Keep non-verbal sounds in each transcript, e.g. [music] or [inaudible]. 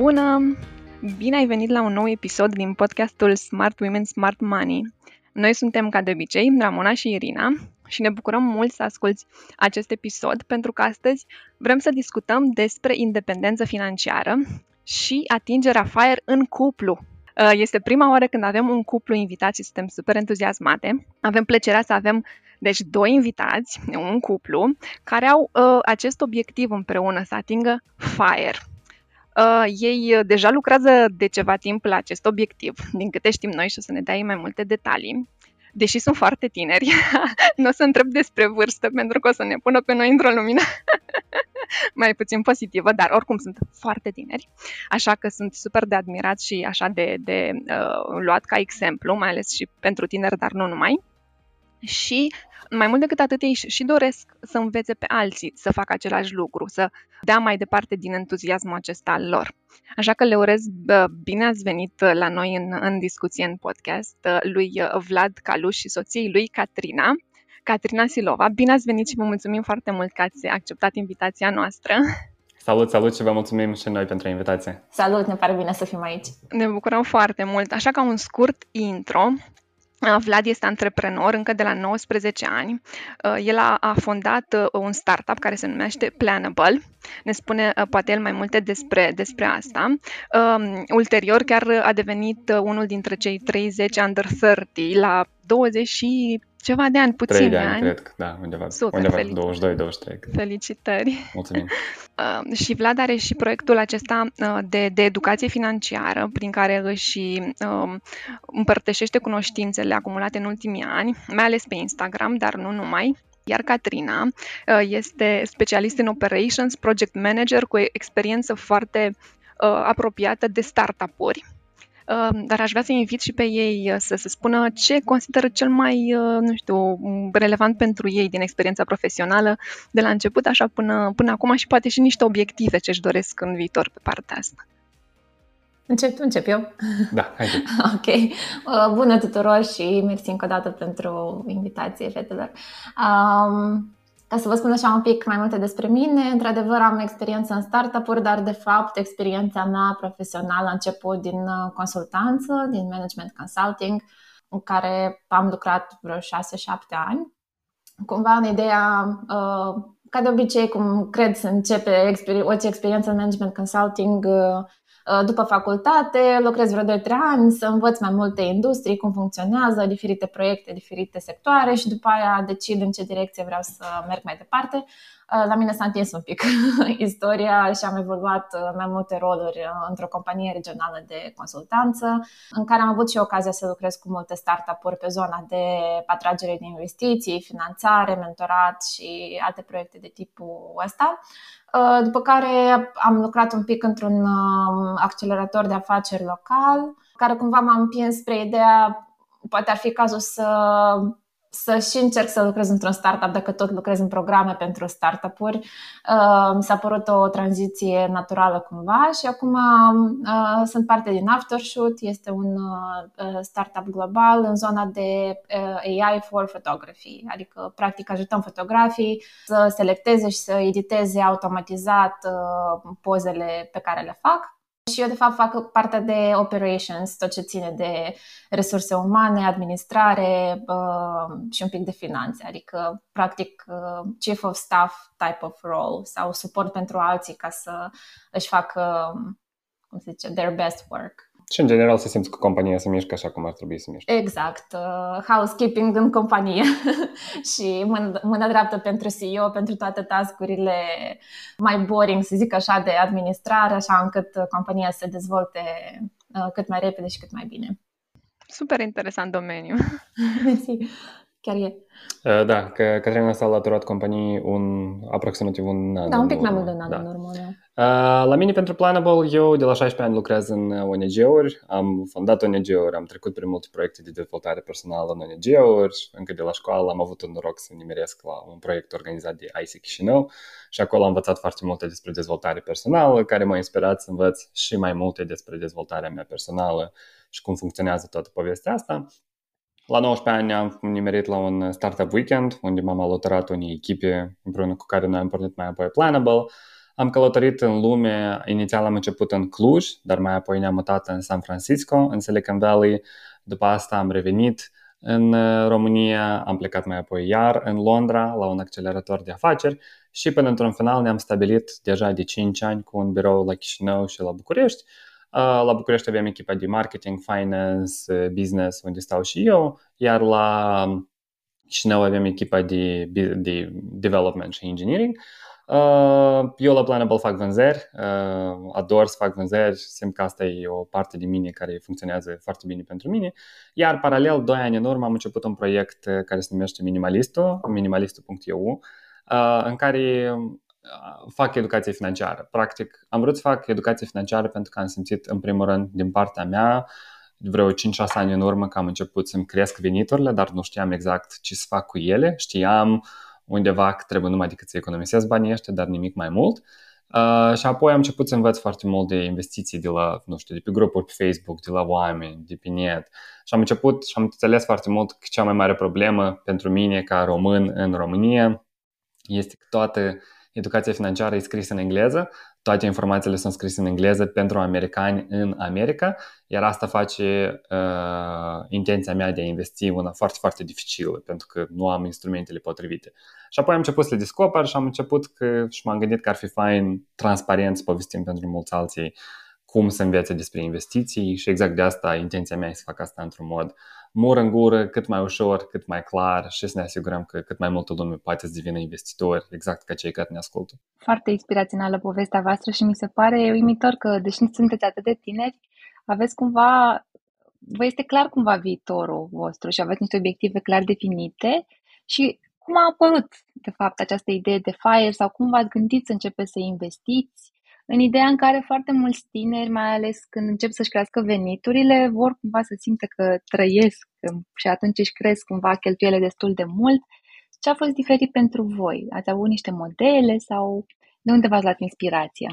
Bună! Bine ai venit la un nou episod din podcastul Smart Women Smart Money. Noi suntem, ca de obicei, Ramona și Irina și ne bucurăm mult să asculți acest episod pentru că astăzi vrem să discutăm despre independență financiară și atingerea FIRE în cuplu. Uh, este prima oară când avem un cuplu invitat și suntem super entuziasmate. Avem plăcerea să avem deci doi invitați, un cuplu, care au uh, acest obiectiv împreună, să atingă FIRE. Uh, ei uh, deja lucrează de ceva timp la acest obiectiv, din câte știm noi și o să ne dai mai multe detalii. Deși sunt foarte tineri, [laughs] nu o să întreb despre vârstă pentru că o să ne pună pe noi într-o lumină [laughs] mai puțin pozitivă, dar oricum sunt foarte tineri, așa că sunt super de admirat și așa de, de uh, luat ca exemplu, mai ales și pentru tineri, dar nu numai. Și mai mult decât atât, ei și doresc să învețe pe alții să facă același lucru, să dea mai departe din entuziasmul acesta al lor. Așa că le urez bine ați venit la noi în, în discuție în podcast lui Vlad Caluș și soției lui Catrina. Catrina Silova, bine ați venit și vă mulțumim foarte mult că ați acceptat invitația noastră. Salut, salut și vă mulțumim și noi pentru invitație. Salut, ne pare bine să fim aici. Ne bucurăm foarte mult. Așa ca un scurt intro, Uh, Vlad este antreprenor încă de la 19 ani. Uh, el a, a fondat uh, un startup care se numește Planable. Ne spune poate el mai multe despre, despre asta. Um, ulterior chiar a devenit unul dintre cei 30 under 30 la 20 ceva de ani, puțin de ani, ani. cred, da, undeva, Super, undeva felici- 22-23. Felicitări! Mulțumim! [laughs] Uh, și Vlad are și proiectul acesta uh, de, de educație financiară, prin care își uh, împărtășește cunoștințele acumulate în ultimii ani, mai ales pe Instagram, dar nu numai. Iar Catrina uh, este specialist în operations, project manager cu experiență foarte uh, apropiată de startup-uri dar aș vrea să invit și pe ei uh, să se spună ce consideră cel mai, uh, nu știu, relevant pentru ei din experiența profesională de la început așa până, până acum și poate și niște obiective ce își doresc în viitor pe partea asta. Încep tu, încep eu? Da, hai [laughs] Ok. Uh, bună tuturor și mersi încă o dată pentru invitație, fetelor. Um, ca să vă spun așa un pic mai multe despre mine, într-adevăr am experiență în startup-uri, dar de fapt experiența mea profesională a început din uh, consultanță, din management consulting, în care am lucrat vreo 6-7 ani. Cumva în ideea, uh, ca de obicei, cum cred să începe orice experiență în management consulting, uh, Uh, după facultate, lucrez vreo 2-3 ani să învăț mai multe industrii, cum funcționează, diferite proiecte, diferite sectoare și după aia decid în ce direcție vreau să merg mai departe. Uh, la mine s-a întins un pic [laughs] istoria și am evoluat uh, mai multe roluri într-o companie regională de consultanță, în care am avut și ocazia să lucrez cu multe startup-uri pe zona de atragere de investiții, finanțare, mentorat și alte proiecte de tipul ăsta. Uh, după care am lucrat un pic într-un um, accelerator de afaceri local, care cumva m-a împins spre ideea, poate ar fi cazul să să și încerc să lucrez într-un startup dacă tot lucrez în programe pentru startup-uri. Uh, mi s-a părut o tranziție naturală cumva și acum uh, sunt parte din Aftershoot, este un uh, startup global în zona de AI for photography, adică practic ajutăm fotografii să selecteze și să editeze automatizat pozele pe care le fac și eu, de fapt, fac partea de operations, tot ce ține de resurse umane, administrare uh, și un pic de finanțe, adică, practic, uh, chief of staff type of role sau suport pentru alții ca să își facă, cum se zice, their best work. Și în general să simți că compania se mișcă așa cum ar trebui să mișcă. Exact. Uh, housekeeping în companie [laughs] și mână, mână dreaptă pentru CEO, pentru toate tascurile mai boring, să zic așa, de administrare, așa încât compania să se dezvolte uh, cât mai repede și cât mai bine. Super interesant domeniu. [laughs] Mersi. Chiar e. Uh, da, că Caterina s-a alăturat companiei un, aproximativ un an. Da, un pic mai mult de un an da. în urmă. Da. Uh, la mine, pentru Planable, eu de la 16 ani lucrez în ONG-uri, am fondat ONG-uri, am trecut prin multe proiecte de dezvoltare personală în ONG-uri, încă de la școală am avut un noroc să nimeresc la un proiect organizat de IC Chișinău și acolo am învățat foarte multe despre dezvoltare personală, care m-a inspirat să învăț și mai multe despre dezvoltarea mea personală și cum funcționează toată povestea asta. La 19 ani am nimerit la un startup weekend, unde m-am alăturat unei echipe împreună cu care noi am pornit mai apoi Planable. Am călătorit în lume, inițial am început în Cluj, dar mai apoi ne-am mutat în San Francisco, în Silicon Valley. După asta am revenit în uh, România, am plecat mai apoi iar în Londra la un accelerator de afaceri și până într-un final ne-am stabilit deja de 5 ani cu un birou la Chișinău și la București. Uh, la București avem echipa de marketing, finance, uh, business, unde stau și eu, iar la Chișinău avem echipa de, de development și engineering. Eu la Planable fac vânzări, ador să fac vânzări, simt că asta e o parte din mine care funcționează foarte bine pentru mine. Iar paralel, doi ani în urmă, am început un proiect care se numește Minimalistul, minimalistul.eu, în care fac educație financiară. Practic, am vrut să fac educație financiară pentru că am simțit, în primul rând, din partea mea, vreo 5-6 ani în urmă că am început să-mi cresc veniturile, dar nu știam exact ce să fac cu ele. Știam undeva că trebuie numai decât să economisesc banii ăștia, dar nimic mai mult. Uh, și apoi am început să învăț foarte mult de investiții de la, nu știu, de pe grupuri pe Facebook, de la oameni, de pe net. Și am început și am înțeles foarte mult că cea mai mare problemă pentru mine ca român în România este că toată educația financiară e scrisă în engleză, toate informațiile sunt scrise în engleză pentru americani în America, iar asta face uh, intenția mea de a investi una foarte, foarte dificilă, pentru că nu am instrumentele potrivite. Și apoi am început să le descoper și am început că, și m-am gândit că ar fi fain transparent să povestim pentru mulți alții cum să învețe despre investiții și exact de asta intenția mea e să fac asta într-un mod mur în gură, cât mai ușor, cât mai clar și să ne asigurăm că cât mai multă lume poate să devină investitori, exact ca cei care ne ascultă. Foarte inspirațională povestea voastră și mi se pare uimitor că, deși sunteți atât de tineri, aveți cumva, vă este clar cumva viitorul vostru și aveți niște obiective clar definite și cum a apărut, de fapt, această idee de FIRE sau cum v-ați gândit să începeți să investiți în ideea în care foarte mulți tineri, mai ales când încep să-și crească veniturile, vor cumva să simtă că trăiesc și atunci își cresc cumva cheltuiele destul de mult. Ce a fost diferit pentru voi? Ați avut niște modele sau de unde v-ați luat inspirația?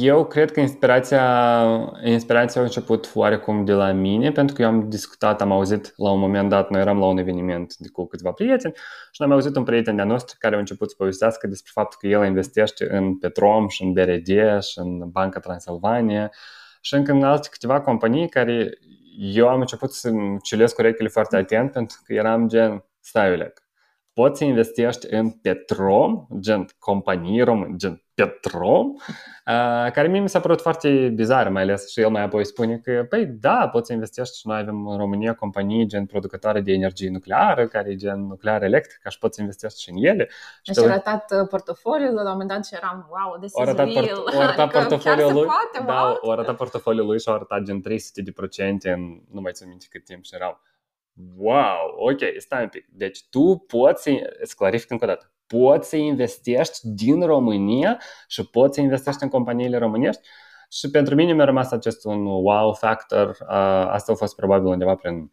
Eu cred că inspirația, inspirația a început oarecum de la mine, pentru că eu am discutat, am auzit la un moment dat, noi eram la un eveniment de cu câțiva prieteni și am auzit un prieten de-a nostru care a început să povestească despre faptul că el investește în Petrom și în BRD și în Banca Transilvania și încă în alte câteva companii care eu am început să cilesc urechile foarte atent pentru că eram gen, stai poți să investești în Petrom, gen companii române, gen Petrom, uh, care mie mi s-a părut foarte bizar, mai ales și el mai apoi spune că, păi da, poți să investești și noi avem în România companii gen producătoare de energie nucleară, care e gen nuclear electrică și poți să investești și în ele. Și deci a arătat uh, portofoliul la un moment dat și eram, wow, this is arătat real. Port- o arătat adică portofoliul lui, poate, da, o arătat portofoliul lui și a arătat gen 300 de procente în nu mai țin minte cât timp și erau, wow, ok, stai un pic. Deci tu poți să, îți clarific încă o dată, poți să investești din România și poți să investești în companiile românești. Și pentru mine mi-a rămas acest un wow factor. Asta a fost probabil undeva prin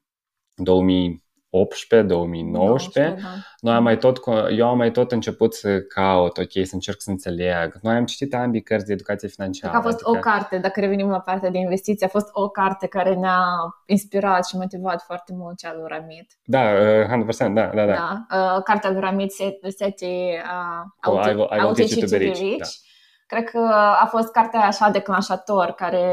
2000 2018, 2019, da. Noi am mai tot, eu am mai tot început să caut, ok, să încerc să înțeleg. Noi am citit ambii cărți de educație financiară. a fost adică... o carte, dacă revenim la partea de investiții, a fost o carte care ne-a inspirat și motivat foarte mult cea lui Ramit. Da, 100%, da, da, da. da. Uh, cartea lui Ramit, Seti uh, oh, I will, I will teach you to be rich. rich. Da. Cred că a fost cartea așa declanșator care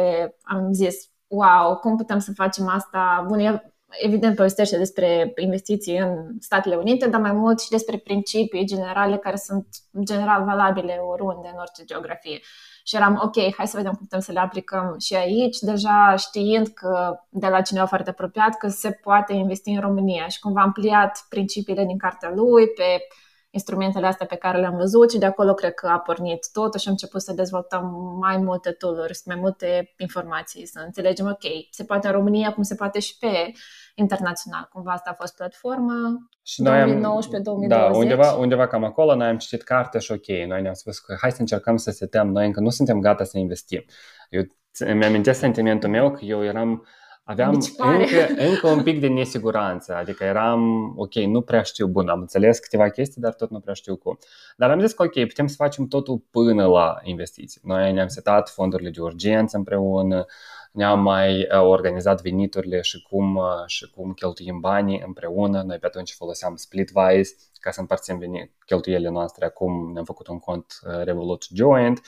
am zis, wow, cum putem să facem asta? Bun, eu evident povestește despre investiții în Statele Unite, dar mai mult și despre principii generale care sunt general valabile oriunde, în orice geografie. Și eram, ok, hai să vedem cum putem să le aplicăm și aici, deja știind că de la cineva foarte apropiat că se poate investi în România și cumva am pliat principiile din cartea lui pe instrumentele astea pe care le-am văzut și de acolo cred că a pornit totul și am început să dezvoltăm mai multe tool mai multe informații, să înțelegem, ok, se poate în România cum se poate și pe internațional. Cumva asta a fost platforma și 2019-2020. Da, undeva, undeva cam acolo noi am citit carte și ok, noi ne-am spus că hai să încercăm să setăm, noi încă nu suntem gata să investim. Eu îmi amintesc sentimentul meu că eu eram aveam încă, [laughs] încă un pic de nesiguranță, adică eram, ok, nu prea știu, bun, am înțeles câteva chestii, dar tot nu prea știu cum. Dar am zis că, ok, putem să facem totul până la investiții. Noi ne-am setat fondurile de urgență împreună, ne-am mai organizat veniturile și cum, și cum cheltuim banii împreună. Noi pe atunci foloseam Splitwise ca să împărțim venit, cheltuielile noastre. Acum ne-am făcut un cont Revolut Joint.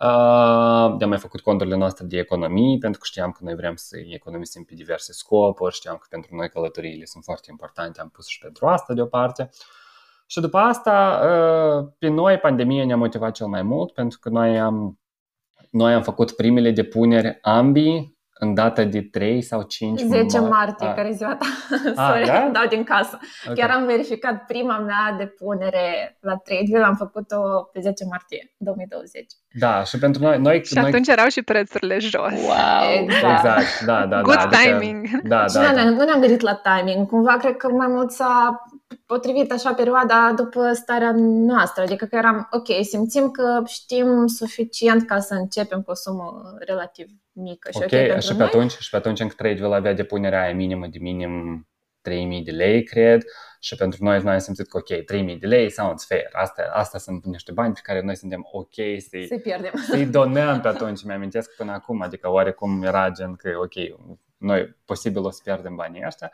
Uh, am mai făcut conturile noastre de economii pentru că știam că noi vrem să economisim pe diverse scopuri, știam că pentru noi călătoriile sunt foarte importante, am pus și pentru asta deoparte. Și după asta, uh, pe noi pandemia ne-a motivat cel mai mult pentru că noi am, noi am făcut primele depuneri ambii în data de 3 sau 5 10 martie, a. care e ziua ta. A, [laughs] Sorry, da? dau din casă. Okay. Chiar am verificat prima mea depunere la Tradeville, am făcut-o pe 10 martie 2020. Da, și pentru noi... noi și atunci erau și prețurile jos. Wow! Exact, exact da, da. Good da, timing! Adică, da, da, da. Nu ne-am gândit la timing. Cumva cred că mai mult s-a potrivit așa perioada după starea noastră. Adică că eram, ok, simțim că știm suficient ca să începem cu o sumă relativ mică. Și ok, okay și, pe atunci, și pe atunci încă Trade avea depunerea aia minimă de minim 3000 de lei, cred, și pentru noi noi am simțit că ok, 3000 de lei sounds fair, asta, asta sunt niște bani pe care noi suntem ok să-i, să-i pierdem. Să-i donăm pe atunci, mi-amintesc până acum, adică oarecum era gen că ok, noi posibil o să pierdem banii ăștia,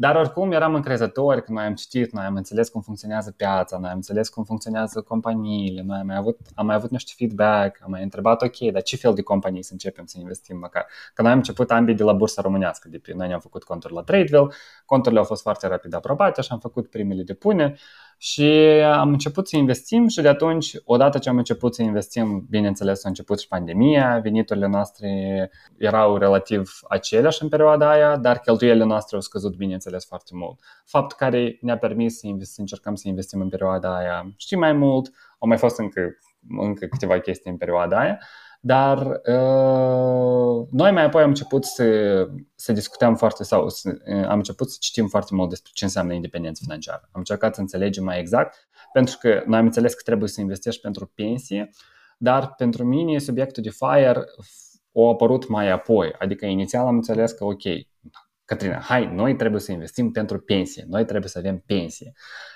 dar oricum eram încrezători că noi am citit, noi am înțeles cum funcționează piața, noi am înțeles cum funcționează companiile, noi am mai avut, am mai avut niște feedback, am mai întrebat, ok, dar ce fel de companii să începem să investim măcar? Că noi am început ambii de la bursa românească, de pe, noi ne-am făcut conturi la Tradeville, conturile au fost foarte rapid aprobate și am făcut primele depune și am început să investim și de atunci, odată ce am început să investim, bineînțeles, a început și pandemia, veniturile noastre erau relativ aceleași în perioada aia, dar cheltuielile noastre au scăzut, bineînțeles, foarte mult. Fapt care ne-a permis să, invest, să încercăm să investim în perioada aia și mai mult, au mai fost încă, încă câteva chestii în perioada aia, dar uh, noi mai apoi am început să, să discutăm foarte sau să, uh, am început să citim foarte mult despre ce înseamnă independență financiară. Am încercat să înțelegem mai exact, pentru că noi am înțeles că trebuie să investești pentru pensie, dar pentru mine subiectul de FIRE a apărut mai apoi. Adică inițial am înțeles că ok, Catrina, hai, noi trebuie să investim pentru pensie, noi trebuie să avem pensie.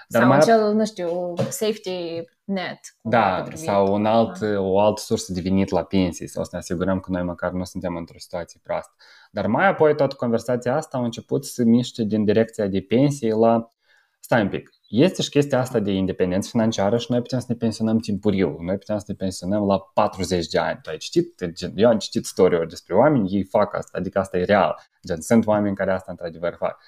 Dar sau mai... acel, nu știu, safety net. Da, sau un alt, o altă sursă de venit la pensie sau să ne asigurăm că noi măcar nu suntem într-o situație proastă. Dar mai apoi toată conversația asta a început să miște din direcția de pensie la stai un pic, este și chestia asta de independență financiară și noi putem să ne pensionăm timpuriu. Noi putem să ne pensionăm la 40 de ani. Tu ai citit, eu am citit story despre oameni, ei fac asta, adică asta e real. Gen, sunt oameni care asta într-adevăr fac.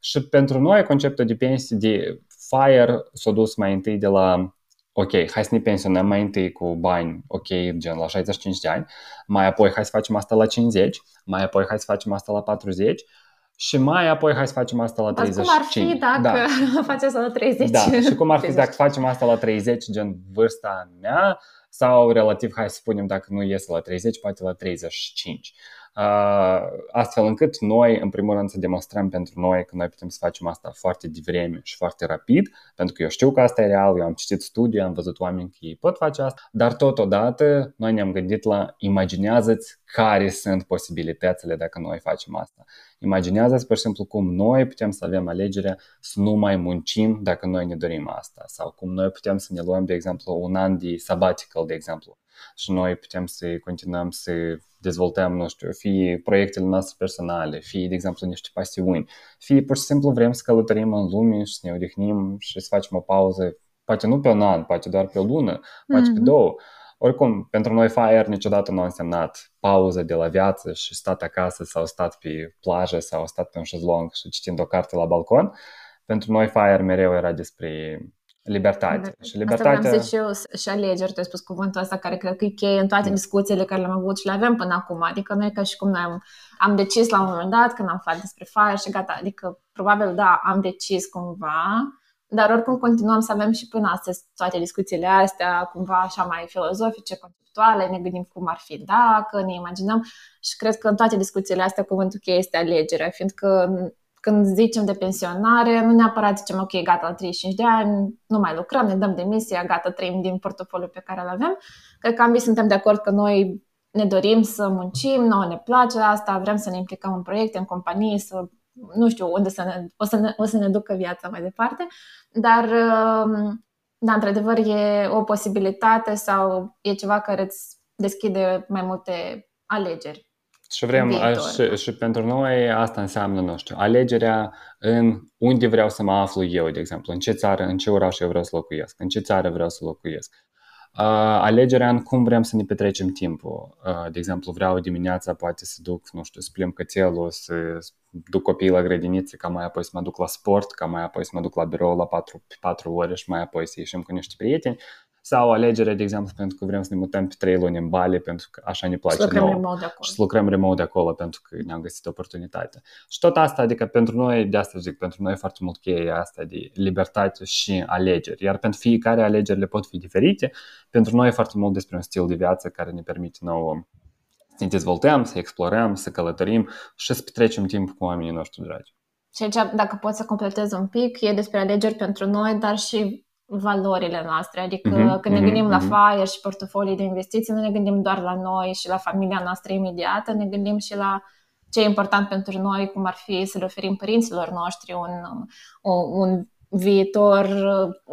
Și pentru noi conceptul de pensie de FIRE s-a dus mai întâi de la ok, hai să ne pensionăm mai întâi cu bani, ok, gen la 65 de ani, mai apoi hai să facem asta la 50, mai apoi hai să facem asta la 40 și mai apoi hai să facem asta la 35. Cum ar fi dacă da. [laughs] facem asta la 30? Da, și cum ar fi dacă facem asta la 30, gen vârsta mea, sau relativ, hai să spunem, dacă nu iese la 30, poate la 35 astfel încât noi, în primul rând, să demonstrăm pentru noi că noi putem să facem asta foarte devreme și foarte rapid, pentru că eu știu că asta e real, eu am citit studii, am văzut oameni că ei pot face asta, dar totodată noi ne-am gândit la imaginează-ți care sunt posibilitățile dacă noi facem asta. Imaginează-ți, pur și simplu, cum noi putem să avem alegerea să nu mai muncim dacă noi ne dorim asta sau cum noi putem să ne luăm, de exemplu, un an de sabbatical, de exemplu, și noi putem să continuăm să dezvoltăm, nu știu, fie proiectele noastre personale, fie, de exemplu, niște pasiuni, fie pur și simplu vrem să călătorim în lume și să ne odihnim și să facem o pauză, poate nu pe un an, poate doar pe o lună, poate mm-hmm. pe două. Oricum, pentru noi FIRE niciodată nu a însemnat pauză de la viață și stat acasă sau stat pe plajă sau stat pe un șezlong și citind o carte la balcon. Pentru noi FIRE mereu era despre libertate. Și libertatea... Asta vreau să zic și eu, și alegeri, tu ai spus cuvântul ăsta care cred că e cheie în toate da. discuțiile care le-am avut și le avem până acum. Adică noi ca și cum noi am, am decis la un moment dat când am aflat despre FIRE și gata, adică probabil da, am decis cumva, dar oricum continuăm să avem și până astăzi toate discuțiile astea, cumva așa mai filozofice, conceptuale, ne gândim cum ar fi dacă, ne imaginăm și cred că în toate discuțiile astea cuvântul cheie este alegerea, fiindcă când zicem de pensionare, nu neapărat zicem, ok, gata, la 35 de ani, nu mai lucrăm, ne dăm demisia, gata, trăim din portofoliul pe care îl avem. Cred că ambii suntem de acord că noi ne dorim să muncim, nouă ne place asta, vrem să ne implicăm în proiecte, în companii, să nu știu unde să ne, o, să ne, o să ne ducă viața mai departe, dar um, da, într-adevăr e o posibilitate sau e ceva care îți deschide mai multe alegeri. Și vrem, și, și pentru noi asta înseamnă, nu știu, alegerea în unde vreau să mă aflu eu, de exemplu, în ce țară, în ce oraș eu vreau să locuiesc, în ce țară vreau să locuiesc. Uh, alegerea în cum vrem să ne petrecem timpul. Uh, de exemplu, vreau dimineața poate să duc, nu știu, să plimb cățelul, să duc copiii la grădiniță, ca mai apoi să mă duc la sport, ca mai apoi să mă duc la birou la 4, 4 ore și mai apoi să ieșim cu niște prieteni sau alegere, de exemplu, pentru că vrem să ne mutăm pe trei luni în Bali, pentru că așa ne place și lucrăm nouă. Remote de acolo. Și să lucrăm remote de acolo, pentru că ne-am găsit oportunitate. Și tot asta, adică pentru noi, de asta zic, pentru noi e foarte mult cheie asta de libertate și alegeri. Iar pentru fiecare alegerile pot fi diferite. Pentru noi e foarte mult despre un stil de viață care ne permite nouă să ne dezvoltăm, să explorăm, să călătorim și să petrecem timp cu oamenii noștri dragi. Și aici, dacă pot să completez un pic, e despre alegeri pentru noi, dar și valorile noastre. Adică uh-huh, când ne mhm, gândim uh-huh. la mhm. FIRE și portofolii de investiții, nu ne gândim doar la noi și la familia noastră imediată, ne gândim și la ce e important pentru noi, cum ar fi să le oferim părinților noștri un, un, un viitor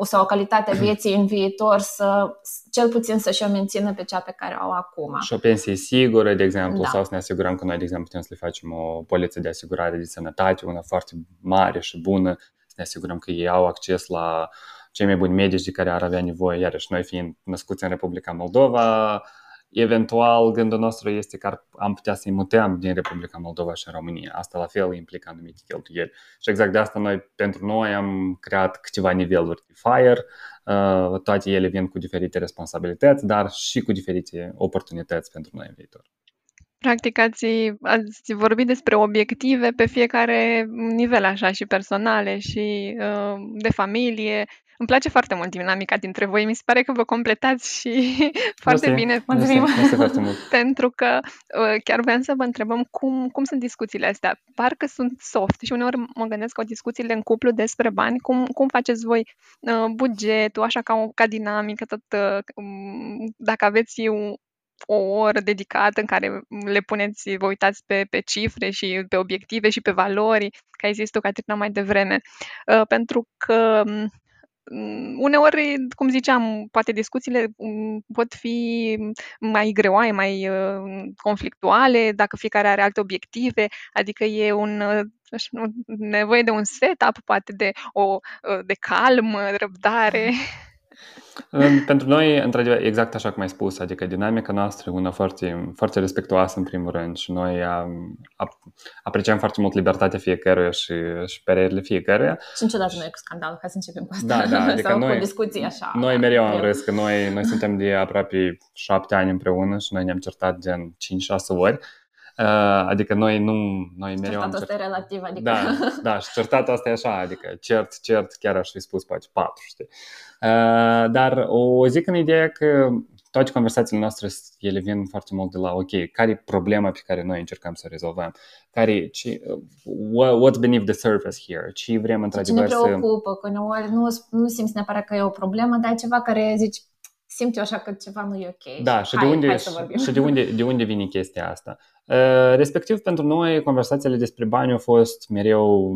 sau o calitate a [clears throat] vieții în viitor să cel puțin să-și o mențină pe cea pe care o au acum. Și o pensie sigură, de exemplu, da. sau să ne asigurăm că noi, de exemplu, putem să le facem o poliță de asigurare de sănătate, una foarte mare și bună, să ne asigurăm că ei au acces la uh, cei mai buni medici de care ar avea nevoie, iarăși noi fiind născuți în Republica Moldova, eventual gândul nostru este că am putea să-i mutăm din Republica Moldova și în România. Asta la fel implică anumite cheltuieli. Și exact de asta noi, pentru noi, am creat câteva niveluri de FIRE, uh, toate ele vin cu diferite responsabilități, dar și cu diferite oportunități pentru noi în viitor. Practic ați, ați vorbit despre obiective pe fiecare nivel, așa, și personale și uh, de familie îmi place foarte mult dinamica dintre voi. Mi se pare că vă completați și [laughs] foarte Mersi. bine. Mulțumim! foarte mult. [laughs] Pentru că uh, chiar vreau să vă întrebăm cum, cum sunt discuțiile astea. Parcă sunt soft și uneori mă gândesc că discuțiile în cuplu despre bani, cum, cum faceți voi uh, bugetul, așa ca, o, ca dinamică, tot uh, um, dacă aveți un, o oră dedicată în care le puneți, vă uitați pe, pe cifre și pe obiective și pe valori, ca ai zis tu, Catrina, mai devreme. Uh, pentru că um, Mm, uneori, cum ziceam, poate discuțiile mm, pot fi mai greoaie, mai uh, conflictuale, dacă fiecare are alte obiective, adică e un uh, nevoie de un setup, poate de o uh, de calm, răbdare. [laughs] Pentru noi, într-adevăr, exact așa cum ai spus, adică dinamica noastră e una foarte, foarte respectuoasă în primul rând și noi apreciem foarte mult libertatea fiecăruia și, și părerile fiecăruia. Și niciodată nu e cu scandal, hai să începem cu asta. Da, da, adică [laughs] Sau noi, cu discuții așa. Noi mereu am râs că noi, noi suntem de aproape șapte ani împreună și noi ne-am certat gen 5-6 ori. Uh, adică noi nu, noi mereu Certatul ăsta e relativ, adică... Da, da, și certatul asta e așa, adică cert, cert, chiar aș fi spus poate patru, știi? Uh, dar o zic în ideea că toate conversațiile noastre, ele vin foarte mult de la, ok, care e problema pe care noi încercăm să o rezolvăm? Care, ce, what's beneath the surface here? Ce vrem într-adevăr să... Ce ne preocupă, că uneori nu, nu simți neapărat că e o problemă, dar e ceva care zici, simt eu așa că ceva nu e ok. Da, și, hai, de, unde, hai și de, unde, de unde vine chestia asta? Uh, respectiv, pentru noi, conversațiile despre bani au fost mereu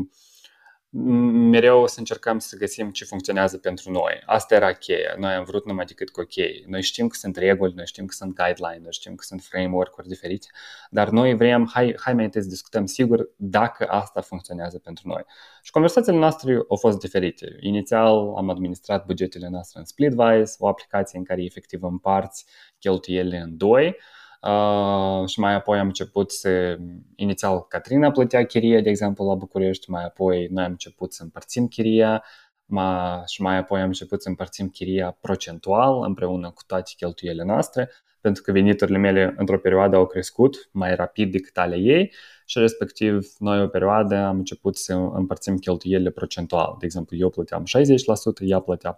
mereu să încercăm să găsim ce funcționează pentru noi. Asta era cheia. Noi am vrut numai decât cu ok. Noi știm că sunt reguli, noi știm că sunt guidelines, noi știm că sunt framework-uri diferite, dar noi vrem, hai, hai mai întâi să discutăm sigur dacă asta funcționează pentru noi. Și conversațiile noastre au fost diferite. Inițial am administrat bugetele noastre în Splitwise, o aplicație în care efectiv împarți cheltuielile în doi, Uh, și mai apoi am început să, inițial Catrina plătea chiria, de exemplu, la București, mai apoi noi am început să împărțim chiria ma, și mai apoi am început să împărțim chiria procentual împreună cu toate cheltuielile noastre, pentru că veniturile mele într-o perioadă au crescut mai rapid decât ale ei și respectiv noi o perioadă am început să împărțim cheltuielile procentual. De exemplu, eu plăteam 60%, ea plătea 40%.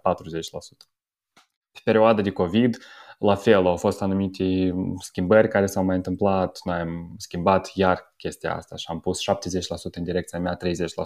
Pe perioada de COVID, la fel, au fost anumite schimbări care s-au mai întâmplat, noi am schimbat iar chestia asta și am pus 70% în direcția mea, 30%.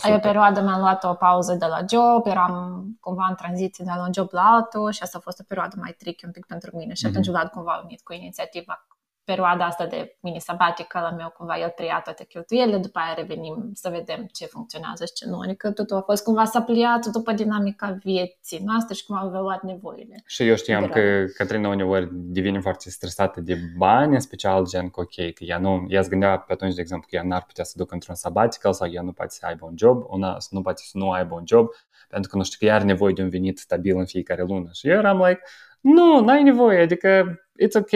Ai o perioadă mi-am luat o pauză de la job, eram cumva în tranziție de la un job la altul și asta a fost o perioadă mai tricky un pic pentru mine și atunci mm-hmm. Vlad cumva a venit cu inițiativa perioada asta de mini sabbatical al meu, cumva el preia toate cheltuielile, după aia revenim să vedem ce funcționează și ce nu. Adică totul a fost cumva să pliat după dinamica vieții noastre și cum au evoluat nevoile. Și eu știam că Catrina uneori devine foarte stresată de bani, în special gen că ok, că ea nu, ea gândea pe atunci, de exemplu, că ea n-ar putea să ducă într-un sabbatical sau ea nu poate să aibă un job, una, nu poate să nu aibă un job, pentru că nu știu că ea are nevoie de un venit stabil în fiecare lună. Și eu eram like, nu, n-ai nevoie, adică it's ok,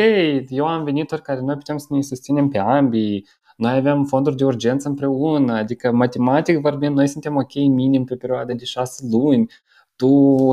eu am venituri care noi putem să ne susținem pe ambii, noi avem fonduri de urgență împreună, adică matematic vorbind, noi suntem ok minim pe perioada de șase luni, tu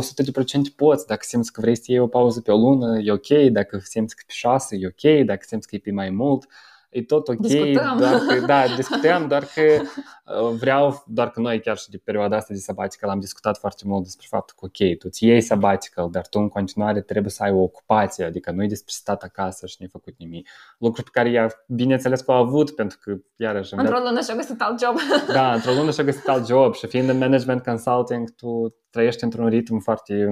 100% poți, dacă simți că vrei să iei o pauză pe o lună, e ok, dacă simți că pe șase, e ok, dacă simți că e pe mai mult, e tot ok, discutăm. doar că, da, [laughs] discutăm, doar că uh, vreau, doar că noi chiar și de perioada asta de sabbatical am discutat foarte mult despre faptul că ok, tu îți iei sabbatical, dar tu în continuare trebuie să ai o ocupație, adică nu e despre stat acasă și nu ai făcut nimic. Lucru pe care ea, bineînțeles că a avut, pentru că iarăși... Într-o lună și-a găsit alt job. [laughs] Da, într-o lună și-a găsit alt job și fiind în management consulting, tu trăiești într-un ritm foarte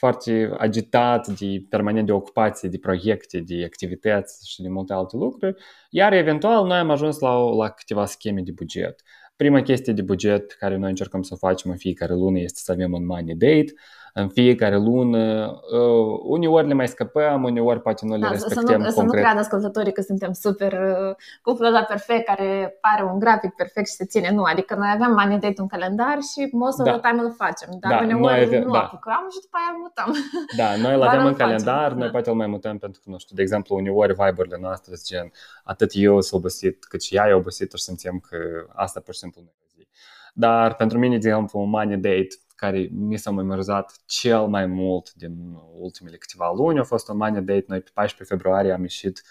foarte agitat de permanent de ocupație, de proiecte, de activități și de multe alte lucruri, iar eventual noi am ajuns la, la câteva scheme de buget. Prima chestie de buget pe care noi încercăm să o facem în fiecare lună este să avem un money date, în fiecare lună. Uh, uneori le mai scăpăm, uneori poate nu le da, respectăm să nu, concret. Să nu creadă ascultătorii că suntem super uh, cu floza perfect, care pare un grafic perfect și se ține. Nu, adică noi avem money date un calendar și most of da. the time îl facem. Dar da, uneori noi avem, nu da. apucăm și după aia îl mutăm. [laughs] Da, noi îl avem în calendar, facem. noi da. poate îl mai mutăm pentru că, nu știu, de exemplu, uneori vibe-urile noastre sunt gen atât eu sunt obosit cât și ea e obosit și simțim că asta pur și simplu nu e zi. Dar pentru mine, de exemplu, un money date care mi s-a memorizat cel mai mult din ultimele câteva luni a fost un money date. Noi pe 14 februarie am ieșit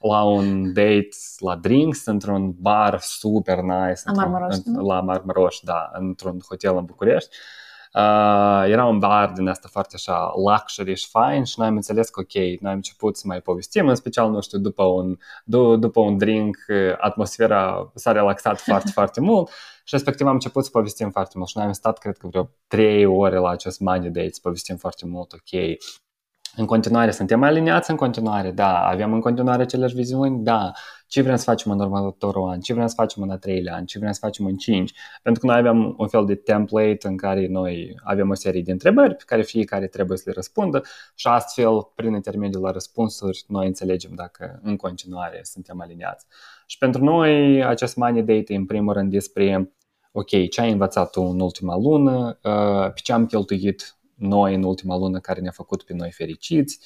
la un date la drinks într-un bar super nice la Marmaroș, la Marmaroș, da, într-un hotel în București. Uh, era un bar din asta foarte așa luxury și fain și noi am înțeles că ok, noi am început să mai povestim, în special, nu știu, după un, d- după un drink, atmosfera s-a relaxat foarte, [laughs] foarte mult și respectiv am început să povestim foarte mult și noi am stat, cred că vreo 3 ore la acest money date, să povestim foarte mult, ok, în continuare, suntem aliniați în continuare, da, avem în continuare aceleași viziuni, da, ce vrem să facem în următorul an, ce vrem să facem în a treilea an, ce vrem să facem în cinci, pentru că noi avem un fel de template în care noi avem o serie de întrebări pe care fiecare trebuie să le răspundă și astfel, prin intermediul la răspunsuri, noi înțelegem dacă în continuare suntem aliniați. Și pentru noi, acest money date e în primul rând despre ok, ce ai învățat tu în ultima lună, uh, pe ce am cheltuit noi în ultima lună care ne-a făcut pe noi fericiți,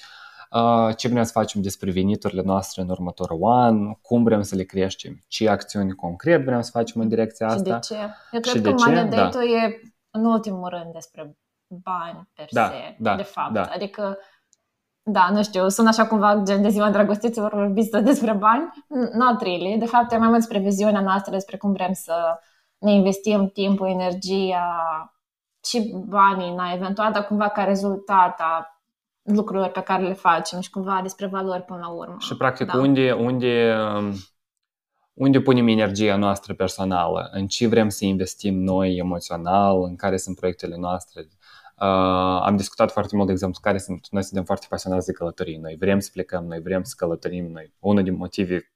ce vrem să facem despre veniturile noastre în următorul an, cum vrem să le creștem, ce acțiuni concret vrem să facem în direcția asta. Și de ce? Eu cred și că money da. e în ultimul rând despre bani per da, se, da, de fapt. Da. Adică da, nu știu, sună așa cumva gen de ziua dragostităților vorbiți despre bani. Not really. De fapt, e mai mult despre viziunea noastră, despre cum vrem să ne investim timpul, energia, și banii, na, eventual, dar cumva ca rezultat a lucrurilor pe care le facem și cumva despre valori până la urmă. Și practic da. unde, unde, unde punem energia noastră personală, în ce vrem să investim noi emoțional, în care sunt proiectele noastre. Uh, am discutat foarte mult, de exemplu, care sunt, noi suntem foarte pasionați de călătorii, noi vrem să plecăm, noi vrem să călătorim, noi. Unul din motive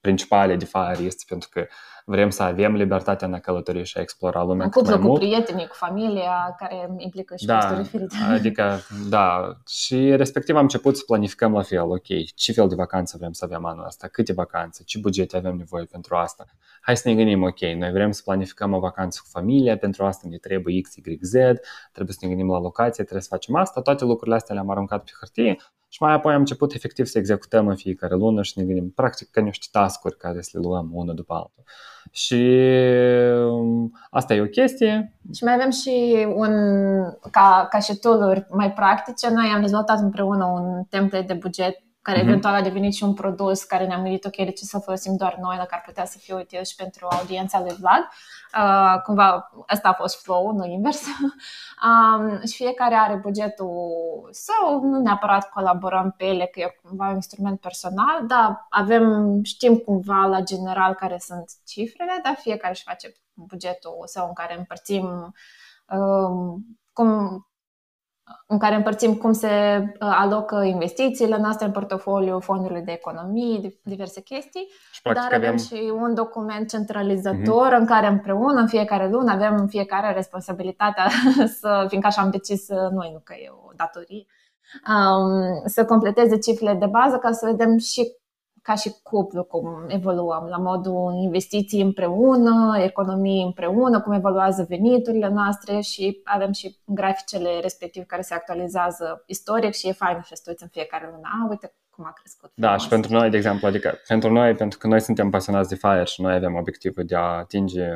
principale de fire este pentru că vrem să avem libertatea în a călători și a explora lumea în cât mai cu mult. prietenii, cu familia, care implică și da, costuri diferite. Adică, da, și respectiv am început să planificăm la fel, ok, ce fel de vacanță vrem să avem anul ăsta, câte vacanțe, ce bugete avem nevoie pentru asta. Hai să ne gândim, ok, noi vrem să planificăm o vacanță cu familia, pentru asta ne trebuie X, Y, Z, trebuie să ne gândim la locație, trebuie să facem asta, toate lucrurile astea le-am aruncat pe hârtie și mai apoi am început efectiv să executăm în fiecare lună și ne gândim practic ca niște task-uri care să le luăm unul după altul. Și um, asta e o chestie. Și mai avem și un, ca, ca și tool mai practice, noi am dezvoltat împreună un template de buget care mm-hmm. eventual a devenit și un produs care ne-am gândit, ok, de ce să folosim doar noi, dacă ar putea să fie util și pentru audiența lui Vlad. Uh, cumva asta a fost flow, nu invers. [laughs] um, și fiecare are bugetul său, nu neapărat colaborăm pe ele, că e cumva un instrument personal, dar avem, știm cumva la general care sunt cifrele, dar fiecare își face bugetul său în care împărțim um, cum în care împărțim cum se uh, alocă investițiile noastre în portofoliu, fondurile de economii, diverse chestii. Și, practic, dar avem, avem și un document centralizator uh-huh. în care împreună, în fiecare lună, avem fiecare responsabilitatea [laughs] să, fiindcă așa am decis noi, nu că e o datorie, um, să completeze cifrele de bază ca să vedem și ca și cuplu cum evoluăm, la modul investiții împreună, economii împreună, cum evoluează veniturile noastre și avem și graficele respectiv care se actualizează istoric și e fain să știți în fiecare lună. A, uite cum a crescut. Da, și pentru noi, de exemplu, adică pentru noi, pentru că noi suntem pasionați de FIRE și noi avem obiectivul de a atinge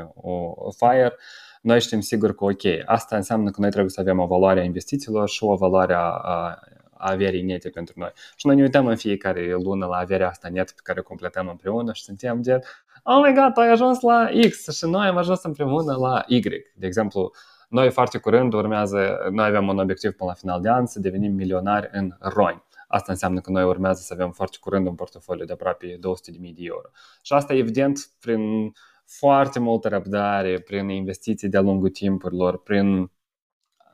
o FIRE, noi știm sigur că ok, asta înseamnă că noi trebuie să avem o valoare a investițiilor și o valoare a averii nete pentru noi. Și noi ne uităm în fiecare lună la averea asta net pe care o completăm împreună și suntem de oh my god, ai ajuns la X și noi am ajuns împreună la Y. De exemplu, noi foarte curând urmează, noi avem un obiectiv până la final de an să devenim milionari în ROI. Asta înseamnă că noi urmează să avem foarte curând un portofoliu de aproape 200.000 de euro. Și asta evident prin foarte multă răbdare, prin investiții de-a lungul timpurilor, prin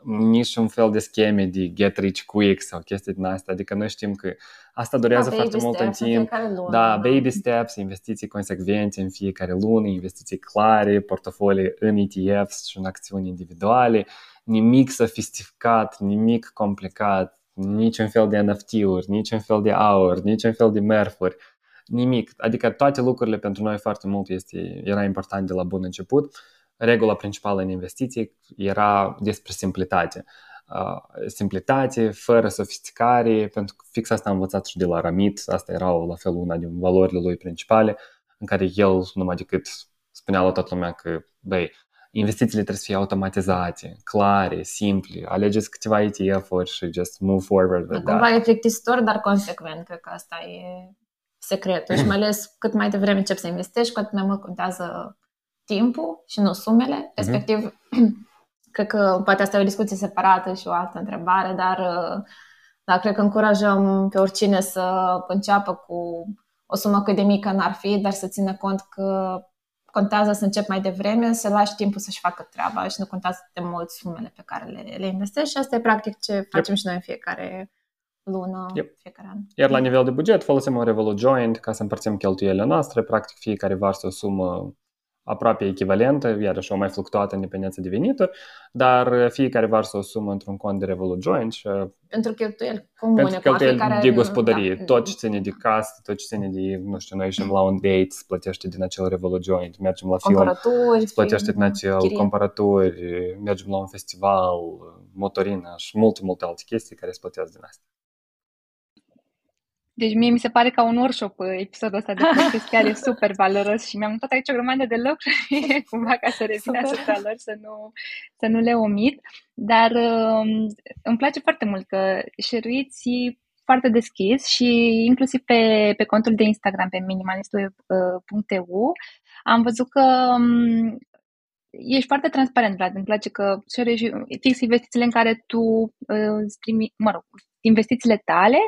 niciun fel de scheme de get rich quick sau chestii din asta. Adică noi știm că asta durează da, foarte mult în timp. Lună, da, da, baby steps, investiții consecvente în fiecare lună, investiții clare, portofolii în ETFs și în acțiuni individuale, nimic sofisticat, nimic complicat, niciun fel de NFT-uri, niciun fel de aur, niciun fel de merfuri, nimic. Adică toate lucrurile pentru noi foarte mult este, era important de la bun început regula principală în investiții era despre simplitate. Uh, simplitate, fără sofisticare, pentru că fix asta am învățat și de la Ramit, asta era la fel una din valorile lui principale, în care el numai decât spunea la toată lumea că, băi, investițiile trebuie să fie automatizate, clare, simple, alegeți câteva ETF-uri și just move forward with Cumva e plictisitor, dar consecvent, cred că asta e secretul și mai ales cât mai devreme începi să investești, cu atât mai mult contează timpul și nu sumele, mhm. respectiv, uh-huh. [clears throat] cred că poate asta e o discuție separată și o altă întrebare, dar da, cred că încurajăm pe oricine să înceapă cu o sumă cât de mică n-ar fi, dar să țină cont că contează să încep mai devreme, să lași timpul să-și facă treaba și nu contează de mult sumele pe care le, le investești și asta e practic ce facem yep. și noi în fiecare lună, yep. fiecare an. Iar la nivel de buget folosim un Revolut Joint ca să împărțim cheltuielile noastre, practic fiecare varsă o sumă aproape echivalentă, iarăși o mai fluctuată în dependență de venituri, dar fiecare varsă o sumă într-un cont de Revolut Joint și pentru cheltuieli comune, pentru cheltuieli fiecare... de gospodărie, da. tot ce ține de casă, tot ce ține de, nu știu, noi ieșim la un date, îți plătește din acel Revolut Joint, mergem la film, îți plătește din acel chirie. comparatori, mergem la un festival, motorină și multe, multe alte chestii care îți plătesc din asta. Deci mie mi se pare ca un workshop uh, episodul ăsta de [laughs] podcast chiar e super valoros și mi-am mutat aici o grămadă de lucruri [laughs] cumva ca să revin asupra lor, să nu, să nu le omit. Dar um, îmi place foarte mult că șeruiți foarte deschis și inclusiv pe, pe contul de Instagram, pe minimalistul.eu, am văzut că um, ești foarte transparent, Vlad. Îmi place că și fix investițiile în care tu uh, primi, mă rog, investițiile tale,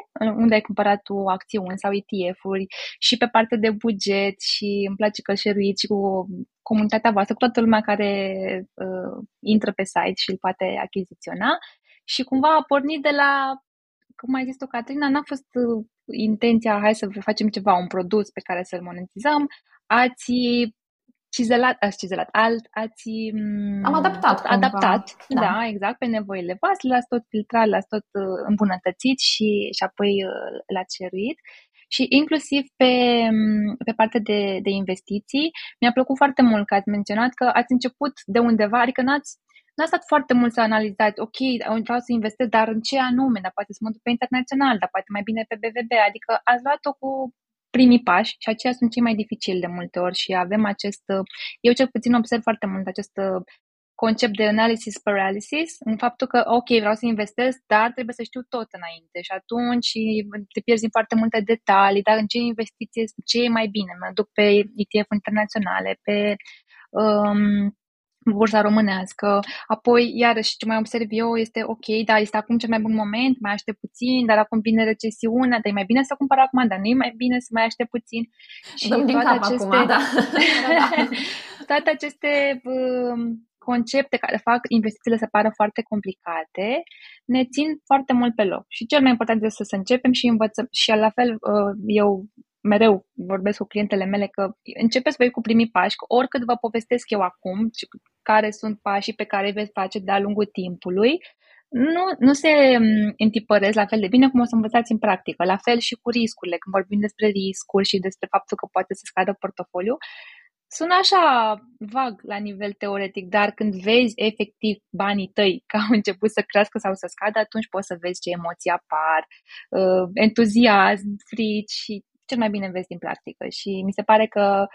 unde ai cumpărat tu acțiuni sau ETF-uri și pe partea de buget și îmi place că share și cu comunitatea voastră, cu toată lumea care uh, intră pe site și îl poate achiziționa și cumva a pornit de la, cum ai zis tu, Catrina, n-a fost uh, intenția, hai să facem ceva, un produs pe care să-l monetizăm, ați cizelat, ați cizelat, alt, ați... Mm, Am adaptat cumva. Adaptat, da. da, exact, pe nevoile voastre, l-ați tot filtrat, l-ați tot uh, îmbunătățit și, și apoi uh, l-ați ceruit. Și inclusiv pe, mm, pe partea de, de investiții, mi-a plăcut foarte mult că ați menționat că ați început de undeva, adică n-ați, n-a stat foarte mult să analizați, ok, vreau să investesc, dar în ce anume, dar poate să mă duc pe internațional, dar poate mai bine pe BVB, adică ați luat-o cu primii pași și aceia sunt cei mai dificili de multe ori și avem acest, eu cel puțin observ foarte mult acest concept de analysis paralysis, în faptul că, ok, vreau să investesc, dar trebuie să știu tot înainte și atunci te pierzi în foarte multe detalii, dar în ce investiție, ce e mai bine? Mă duc pe ETF internaționale, pe um, bursa românească. Apoi, iarăși, ce mai observ eu este, ok, da, este acum cel mai bun moment, mai aștept puțin, dar acum vine recesiunea, dar e mai bine să cumpăr acum, dar nu e mai bine să mai aștept puțin. Și Dăm [laughs] toate aceste, acum, da. toate aceste uh, concepte care fac investițiile să pară foarte complicate, ne țin foarte mult pe loc. Și cel mai important este să începem și învățăm. Și la fel, uh, eu mereu vorbesc cu clientele mele că începeți voi cu primii pași, că oricât vă povestesc eu acum, care sunt pașii pe care îi veți face de-a lungul timpului, nu, nu se mm, întipăresc la fel de bine cum o să învățați în practică. La fel și cu riscurile. Când vorbim despre riscuri și despre faptul că poate să scadă portofoliu, sună așa vag la nivel teoretic, dar când vezi efectiv banii tăi că au început să crească sau să scadă, atunci poți să vezi ce emoții apar, uh, entuziasm, frici și cel mai bine vezi din practică. Și mi se pare că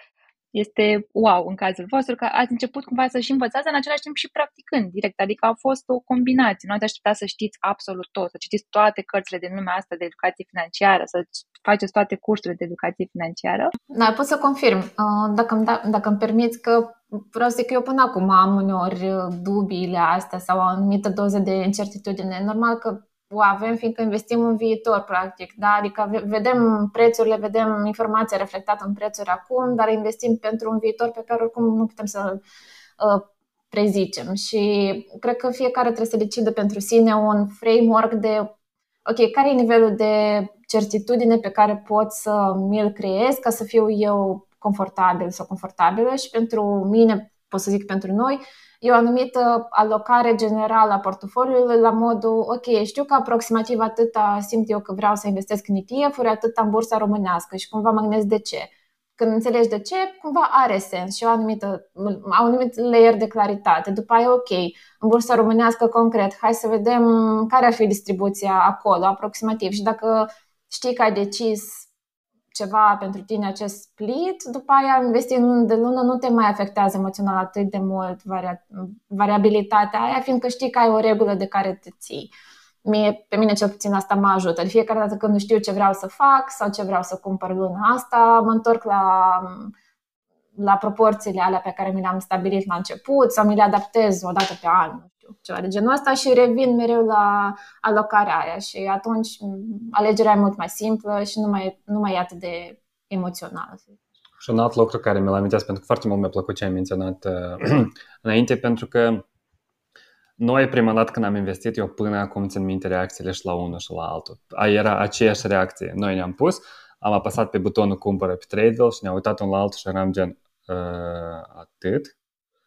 este wow în cazul vostru, că ați început cumva să și învățați în același timp și practicând direct, adică a fost o combinație, nu ați așteptat să știți absolut tot, să citiți toate cărțile de lumea asta de educație financiară, să faceți toate cursurile de educație financiară. Da, pot să confirm, uh, dacă îmi, da, dacă îmi permiți că vreau să zic că eu până acum am uneori uh, dubiile astea sau o anumită doză de incertitudine. Normal că o avem fiindcă investim în viitor, practic. Da? Adică vedem prețurile, vedem informația reflectată în prețuri acum, dar investim pentru un viitor pe care oricum nu putem să-l uh, prezicem. Și cred că fiecare trebuie să decide pentru sine un framework de ok, care e nivelul de certitudine pe care pot să mi-l creez ca să fiu eu confortabil sau confortabilă și pentru mine, pot să zic pentru noi, e o anumită alocare generală a portofoliului la modul, ok, știu că aproximativ atâta simt eu că vreau să investesc în ETF-uri, atâta în bursa românească și cumva mă gândesc de ce. Când înțelegi de ce, cumva are sens și o anumită, un anumit layer de claritate. După aia, ok, în bursa românească concret, hai să vedem care ar fi distribuția acolo, aproximativ. Și dacă știi că ai decis ceva pentru tine acest split, după aia investind de lună nu te mai afectează emoțional atât de mult varia- variabilitatea aia, fiindcă știi că ai o regulă de care te ții. Mie, pe mine cel puțin asta mă ajută. De fiecare dată când nu știu ce vreau să fac sau ce vreau să cumpăr luna asta, mă întorc la, la proporțiile alea pe care mi le-am stabilit la început sau mi le adaptez o dată pe an știu, ceva de genul ăsta și revin mereu la alocarea aia și atunci alegerea e mult mai simplă și nu mai, nu mai e atât de emoțională. Și un alt lucru care mi-l amintesc, pentru că foarte mult mi-a plăcut ce ai menționat uh, [clears throat] înainte, pentru că noi prima dată când am investit, eu până acum țin minte reacțiile și la unul și la altul. A, era aceeași reacție. Noi ne-am pus, am apăsat pe butonul cumpără pe Tradewell și ne-am uitat unul la altul și eram gen uh, atât?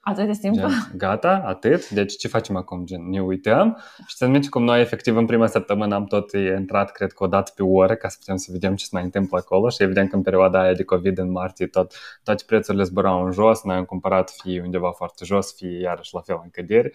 Atât de simplu. Gen, gata, atât. Deci ce facem acum? Gen, ne uităm și să minte cum noi efectiv în prima săptămână am tot intrat, cred că o dată pe oră ca să putem să vedem ce se mai întâmplă acolo și evident că în perioada aia de COVID în martie tot, toate prețurile zburau în jos, noi am cumpărat fie undeva foarte jos, fie iarăși la fel în căderi.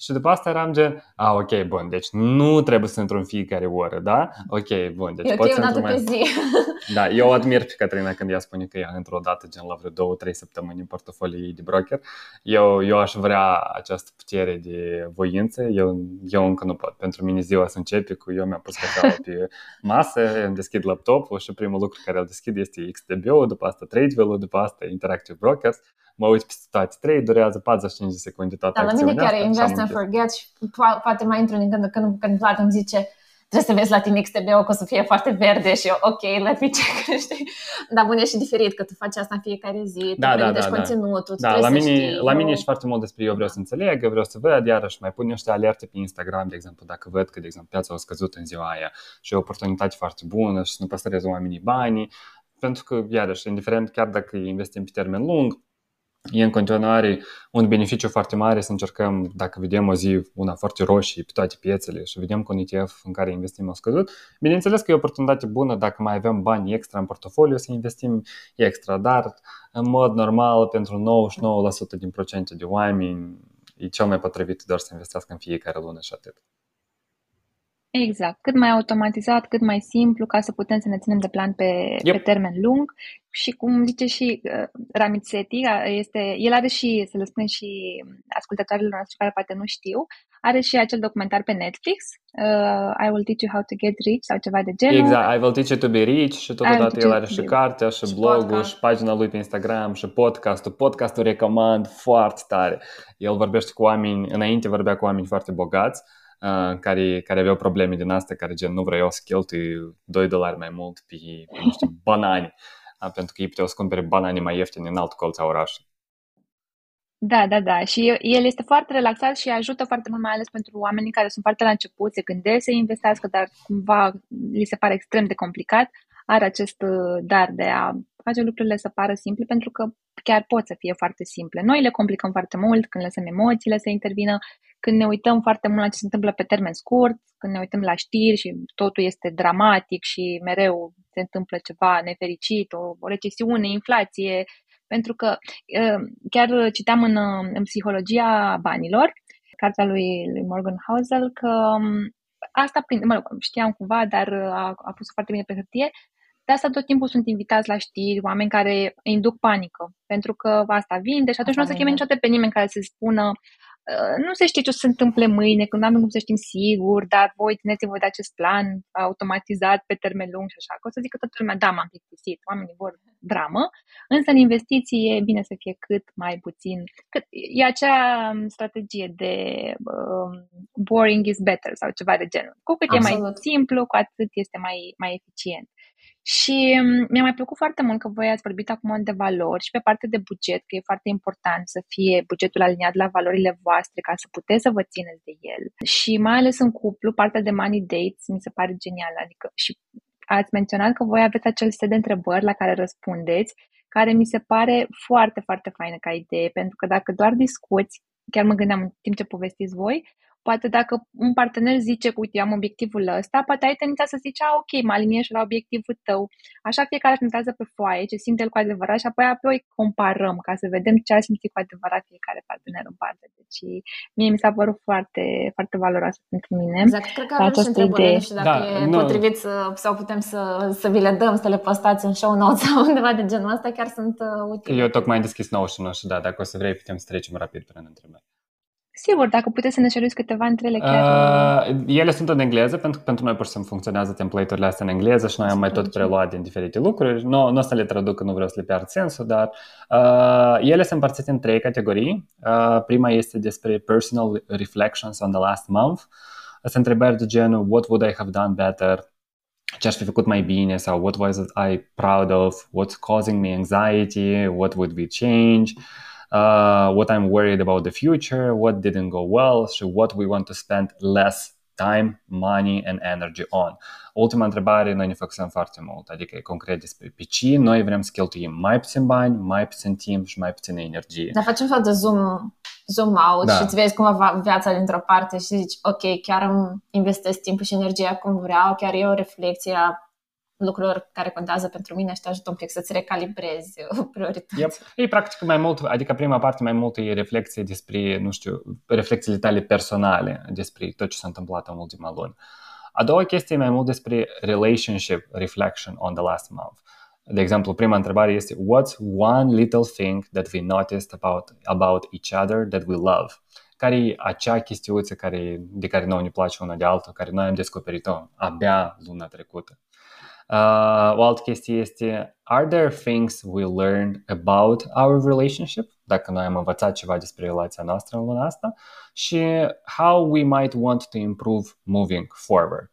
Și după asta eram gen, a, ok, bun, deci nu trebuie să intru în fiecare oră, da? Ok, bun, deci e pot să intru mai... pe zi. [laughs] Da, eu admir pe Caterina când ea spune că ea într-o dată, gen la vreo două, trei săptămâni în portofoliu de broker. Eu, eu aș vrea această putere de voință, eu, eu încă nu pot. Pentru mine ziua să începe cu eu mi-am pus cafeaua pe [laughs] masă, îmi deschid laptopul și primul lucru care îl deschid este XTB-ul, după asta Tradewell-ul, după asta Interactive Brokers mă uit pe toate trei, durează 45 de secunde toată Da, la mine chiar e invest and forget și poate mai intru din când în când când Vlad îmi zice trebuie să vezi la tine XTB că o să fie foarte verde și eu, ok, let me check, [laughs] știi? Dar bun, e și diferit că tu faci asta în fiecare zi, da, tu da, da, conținutul, da. da la mine, știi, la mine ești foarte mult despre eu vreau să înțeleg, eu vreau să văd, iarăși mai pun niște alerte pe Instagram, de exemplu, dacă văd că, de exemplu, piața a scăzut în ziua aia și e o oportunitate foarte bună și să nu păstrez oamenii banii, pentru că, iarăși, indiferent, chiar dacă investim pe termen lung, E în continuare un beneficiu foarte mare să încercăm, dacă vedem o zi una foarte roșie pe toate piețele și vedem că un ETF în care investim a scăzut, bineînțeles că e o oportunitate bună dacă mai avem bani extra în portofoliu să investim extra, dar în mod normal pentru 99% din procente de oameni e cel mai potrivit doar să investească în fiecare lună și atât. Exact. Cât mai automatizat, cât mai simplu, ca să putem să ne ținem de plan pe, yep. pe termen lung. Și cum zice și uh, Ramit Sethi, este, el are și, să le spun și ascultătorilor noastre care poate nu știu, are și acel documentar pe Netflix, uh, I will teach you how to get rich sau ceva de genul. Exact, I will teach you to be rich și totodată el are și cartea și, și blogul podcast. și pagina lui pe Instagram și podcastul. Podcastul recomand foarte tare. El vorbește cu oameni, înainte vorbea cu oameni foarte bogați, Uh, care, care aveau probleme din astea, care gen nu vreau să cheltui 2 dolari mai mult pe, pe niște banane, uh, pentru că ei puteau să cumpere banane mai ieftine în alt colț a orașului. Da, da, da. Și el este foarte relaxat și ajută foarte mult, mai ales pentru oamenii care sunt foarte la început, se gândesc să investească, dar cumva li se pare extrem de complicat. Are acest uh, dar de a face lucrurile să pară simple, pentru că chiar pot să fie foarte simple. Noi le complicăm foarte mult când lăsăm emoțiile să intervină, când ne uităm foarte mult la ce se întâmplă pe termen scurt, când ne uităm la știri și totul este dramatic și mereu se întâmplă ceva nefericit, o, o recesiune, inflație, pentru că uh, chiar citeam în, uh, în Psihologia banilor, cartea lui, lui Morgan Housel, că um, asta, prin, mă rog, știam cumva, dar a, a pus foarte bine pe hârtie, de asta tot timpul sunt invitați la știri oameni care induc panică, pentru că asta vinde și atunci asta nu o să cheme niciodată pe nimeni care să spună Uh, nu se știe ce o să se întâmple mâine, când nu avem cum să știm sigur, dar voi țineți-vă de acest plan automatizat pe termen lung și așa. Că o să zică toată lumea, da, m-am plictisit, oamenii vor dramă, însă în investiții e bine să fie cât mai puțin. Cât, e acea um, strategie de um, boring is better sau ceva de genul. Cu cât Absolut. e mai simplu, cu atât este mai, mai eficient. Și mm, mi-a mai plăcut foarte mult că voi ați vorbit acum de valori și pe partea de buget, că e foarte important să fie bugetul aliniat la valorile voastre ca să puteți să vă țineți de el. Și mai ales în cuplu, partea de money dates mi se pare genială. Adică și ați menționat că voi aveți acel set de întrebări la care răspundeți, care mi se pare foarte, foarte faină ca idee, pentru că dacă doar discuți, chiar mă gândeam în timp ce povestiți voi, Poate dacă un partener zice că, uite, am obiectivul ăsta, poate ai tendința să zici, a, ok, mă aliniez la obiectivul tău. Așa fiecare își notează pe foaie ce simte el cu adevărat și apoi apoi comparăm ca să vedem ce a simțit cu adevărat fiecare partener în parte. Deci mie mi s-a părut foarte, foarte valoroasă pentru mine. Exact, cred că avem și întrebări, idee. nu știu dacă da, e nu. potrivit să, sau putem să, să vi le dăm, să le postați în show notes [laughs] sau undeva de genul ăsta, chiar sunt uh, utile. Eu tocmai am deschis nou și nu știu, da, dacă o să vrei putem să trecem rapid prin întrebări. Sigur, dacă puteți să ne șeruiți câteva între ele chiar. Uh, ele sunt în engleză, pentru că pentru noi pur și simplu funcționează template-urile astea în engleză și noi am mai tot preluat din diferite lucruri. Nu, nu o să le traduc, nu vreau să le pierd sensul, dar uh, ele sunt împărțite în trei categorii. Uh, prima este despre personal reflections on the last month. Sunt întrebări de genul what would I have done better, ce aș fi făcut mai bine sau what was I proud of, what's causing me anxiety, what would we change. Uh, uh, what I'm worried about the future, what didn't go well, so what we want to spend less time, money and energy on. Ultima întrebare, noi ne focusăm foarte mult, adică e concret despre pe ce noi vrem să cheltuim mai puțin bani, mai puțin timp și mai puțin energie. Dar facem fel de zoom, zoom out da. și îți vezi cum va viața dintr-o parte și zici, ok, chiar îmi investesc timpul și energia cum vreau, chiar e o reflexie a lucruri care contează pentru mine și te ajută un pic să-ți recalibrezi [laughs] priorități. Yep. E practic mai mult, adică prima parte mai mult e reflexie despre, nu știu, reflexiile tale personale despre tot ce s-a întâmplat în ultima lună. A doua chestie e mai mult despre relationship reflection on the last month. De exemplu, prima întrebare este What's one little thing that we noticed about, about each other that we love? Care e acea chestiuță care, de care noi ne place una de alta, care noi am descoperit-o abia luna trecută? Uh, o altă chestie este, are there things we learned about our relationship? Dacă noi am învățat ceva despre relația noastră în luna asta și how we might want to improve moving forward.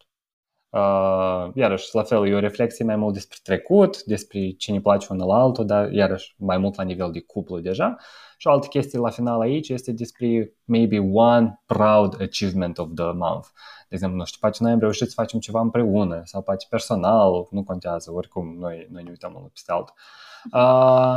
Uh, iarăși, la fel, e o reflexie mai mult despre trecut, despre ce ne place unul la altul, dar iarăși mai mult la nivel de cuplu deja. Și o altă chestie la final aici este despre maybe one proud achievement of the month. De exemplu, nu știu, poate noi am reușit să facem ceva împreună sau poate personal, nu contează, oricum noi, noi ne uităm unul peste altul. Uh,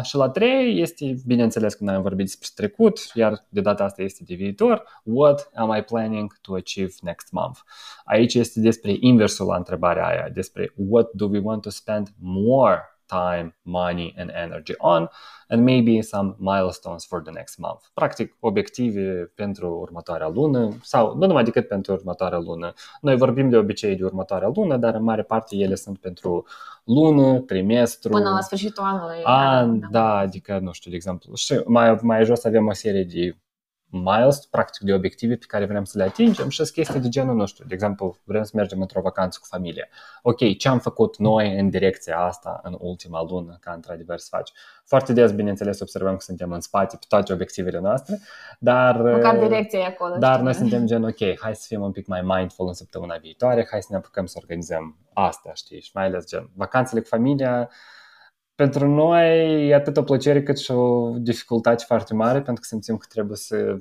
și la trei este, bineînțeles, că noi am vorbit despre trecut, iar de data asta este de viitor. What am I planning to achieve next month? Aici este despre inversul la întrebarea aia, despre what do we want to spend more time, money and energy on and maybe some milestones for the next month. Practic, obiective pentru următoarea lună sau nu numai decât pentru următoarea lună. Noi vorbim de obicei de următoarea lună, dar în mare parte ele sunt pentru lună, trimestru, până la sfârșitul anului. An, da, da, adică, nu știu, de exemplu. Și mai, mai jos avem o serie de miles, practic de obiective pe care vrem să le atingem și chestii de genul, nu știu, de exemplu, vrem să mergem într-o vacanță cu familia. Ok, ce am făcut noi în direcția asta în ultima lună, ca într-adevăr să faci? Foarte des, bineînțeles, observăm că suntem în spate pe toate obiectivele noastre, dar... Măcar direcția e acolo. Dar știu. noi suntem gen, ok, hai să fim un pic mai mindful în săptămâna viitoare, hai să ne apucăm să organizăm asta, știi, și mai ales gen vacanțele cu familia, pentru noi e atât o plăcere cât și o dificultate foarte mare, pentru că simțim că trebuie să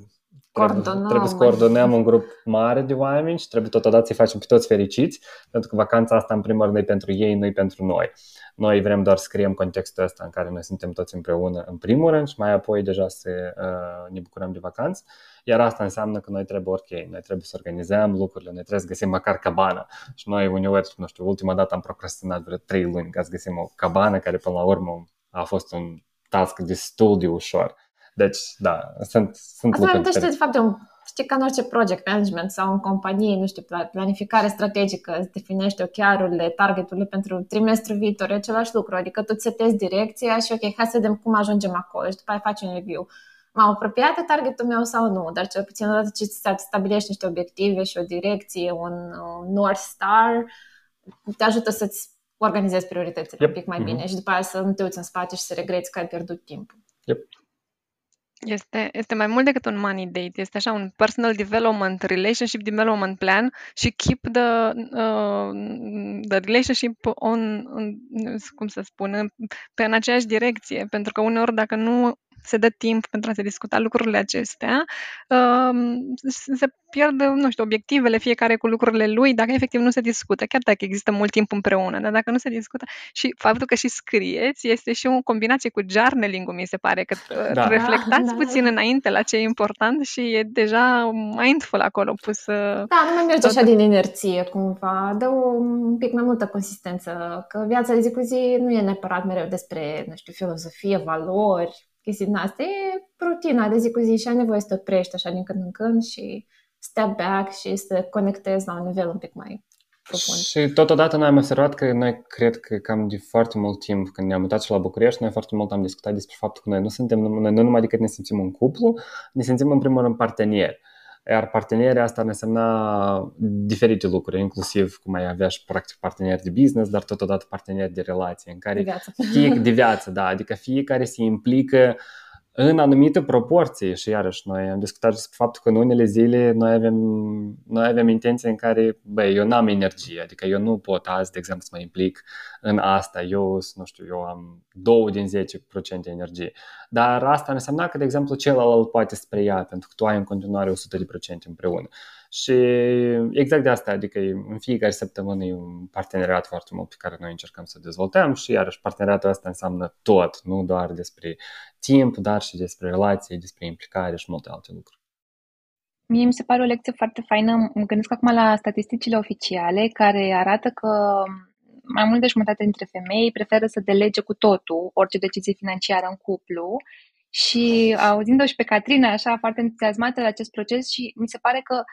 Coordonăm. Trebuie să coordonăm un grup mare de oameni și trebuie totodată să-i facem pe toți fericiți, pentru că vacanța asta, în primul rând, e pentru ei, nu e pentru noi. Noi vrem doar să creăm contextul ăsta în care noi suntem toți împreună, în primul rând, și mai apoi deja să uh, ne bucurăm de vacanță. Iar asta înseamnă că noi trebuie, ok, noi trebuie să organizăm lucrurile, noi trebuie să găsim măcar cabana. Și noi uneori, nu știu, ultima dată am procrastinat vreo trei luni ca să găsim o cabană care până la urmă a fost un task destul de ușor. Deci, da, sunt, sunt Asta lucruri diferite. de fapt de un Știi, ca în orice project management sau în companie, nu știu, planificare strategică, îți definești OKR-urile, targeturile pentru trimestrul viitor, e același lucru. Adică tu îți setezi direcția și ok, hai să vedem cum ajungem acolo și după aia faci un review. M-am apropiat de targetul meu sau nu, dar cel puțin odată ce ți stabilești niște obiective și o direcție, un, un North Star, te ajută să-ți organizezi prioritățile yep. un pic mai mm-hmm. bine și după aia să nu te uiți în spate și să regreți că ai pierdut timpul. Yep. Este, este mai mult decât un money date, este așa un personal development, relationship development plan și keep the, uh, the relationship on, on, cum să spun, pe în aceeași direcție, pentru că uneori dacă nu se dă timp pentru a se discuta lucrurile acestea, um, se pierd, nu știu, obiectivele fiecare cu lucrurile lui, dacă efectiv nu se discută, chiar dacă există mult timp împreună, dar dacă nu se discută și faptul că și scrieți este și o combinație cu journaling-ul, mi se pare, că uh, da. reflectați da, puțin da. înainte la ce e important și e deja mindful acolo pus. Uh, da, nu mai merge tot... așa din inerție cumva, dă un pic mai multă consistență, că viața de zi cu zi nu e neapărat mereu despre, nu știu, filozofie, valori, chestii din asta. E rutina de zi cu zi și ai nevoie să te oprești așa din când în când și step back și să conectezi la un nivel un pic mai profund. Și totodată noi am observat că noi cred că cam de foarte mult timp când ne-am mutat și la București, noi foarte mult am discutat despre faptul că noi nu suntem, noi nu numai decât ne simțim un cuplu, ne simțim în primul rând parteneri. Iar partenerii asta ne însemna diferite lucruri, inclusiv cum ai avea și practic parteneri de business, dar totodată parteneri de relație, în care de viață, fie, de viață da, adică fiecare se implică în anumite proporții și iarăși noi am discutat despre faptul că în unele zile noi avem, noi avem intenții în care, băi, eu n-am energie, adică eu nu pot azi, de exemplu, să mă implic în asta, eu, nu știu, eu am 2 din 10% energie. Dar asta înseamnă că, de exemplu, celălalt poate să preia, pentru că tu ai în continuare 100% împreună. Și exact de asta, adică în fiecare săptămână e un parteneriat foarte mult pe care noi încercăm să dezvoltăm și iarăși parteneriatul ăsta înseamnă tot, nu doar despre timp, dar și despre relații, despre implicare și multe alte lucruri. Mie mi se pare o lecție foarte faină. Mă gândesc acum la statisticile oficiale care arată că mai mult de jumătate dintre femei preferă să delege cu totul orice decizie financiară în cuplu și auzind-o și pe Catrina așa foarte entuziasmată la acest proces și mi se pare că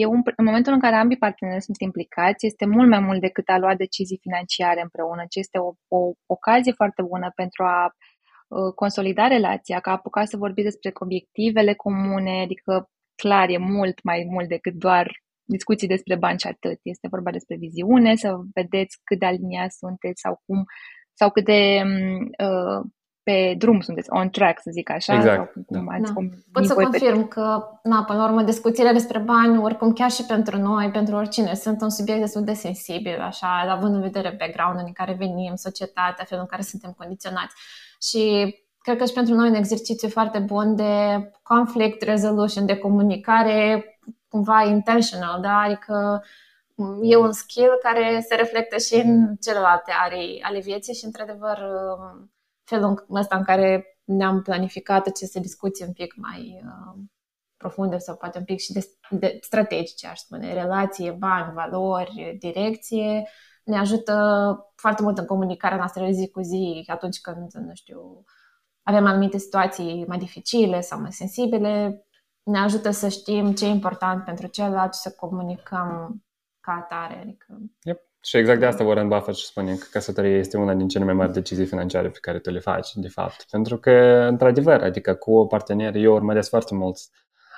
e un, în momentul în care ambii parteneri sunt implicați, este mult mai mult decât a lua decizii financiare împreună, ci este o, o ocazie foarte bună pentru a uh, consolida relația, ca apuca să vorbiți despre obiectivele comune, adică clar e mult mai mult decât doar discuții despre bani și atât. Este vorba despre viziune, să vedeți cât de aliniați sunteți sau cum sau cât de uh, pe drum sunteți, on track, să zic așa. Exact. Sau cum da. ați, da. Pot să confirm pe... că, na, până la urmă, discuțiile despre bani, oricum chiar și pentru noi, pentru oricine, sunt un subiect destul de sensibil, așa, având în vedere background în care venim, societatea, felul în care suntem condiționați. Și cred că și pentru noi un exercițiu foarte bun de conflict resolution, de comunicare cumva intentional, da? adică e un skill care se reflectă și în celelalte arii ale vieții și, într-adevăr, felul ăsta în care ne-am planificat aceste discuții un pic mai uh, profunde sau poate un pic și de, de strategice, aș spune, relație, bani, valori, direcție, ne ajută foarte mult în comunicarea noastră de zi cu zi, atunci când, nu știu, avem anumite situații mai dificile sau mai sensibile, ne ajută să știm ce e important pentru celălalt și să comunicăm ca atare. Adică... Yep. Și exact de asta Warren Buffett și spune că căsătoria este una din cele mai mari decizii financiare pe care tu le faci, de fapt. Pentru că, într-adevăr, adică cu o partener, eu urmăresc foarte mulți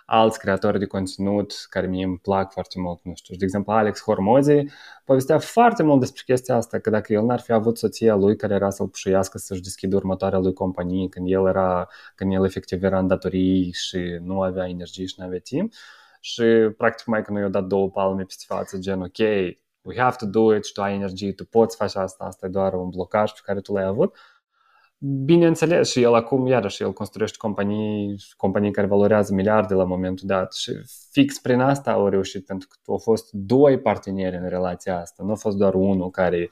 alți creatori de conținut care mie îmi plac foarte mult, nu știu, de exemplu Alex Hormozi povestea foarte mult despre chestia asta, că dacă el n-ar fi avut soția lui care era să-l pușuiască să-și deschidă următoarea lui companie, când el era, când el efectiv era în datorii și nu avea energie și nu avea timp, și practic mai că nu i-a dat două palme peste față, gen ok, we have to do it și tu ai energie, tu poți face asta, asta e doar un blocaj pe care tu l-ai avut. Bineînțeles, și el acum, iarăși, el construiește companii, companii care valorează miliarde la momentul dat și fix prin asta au reușit, pentru că au fost doi parteneri în relația asta, nu a fost doar unul care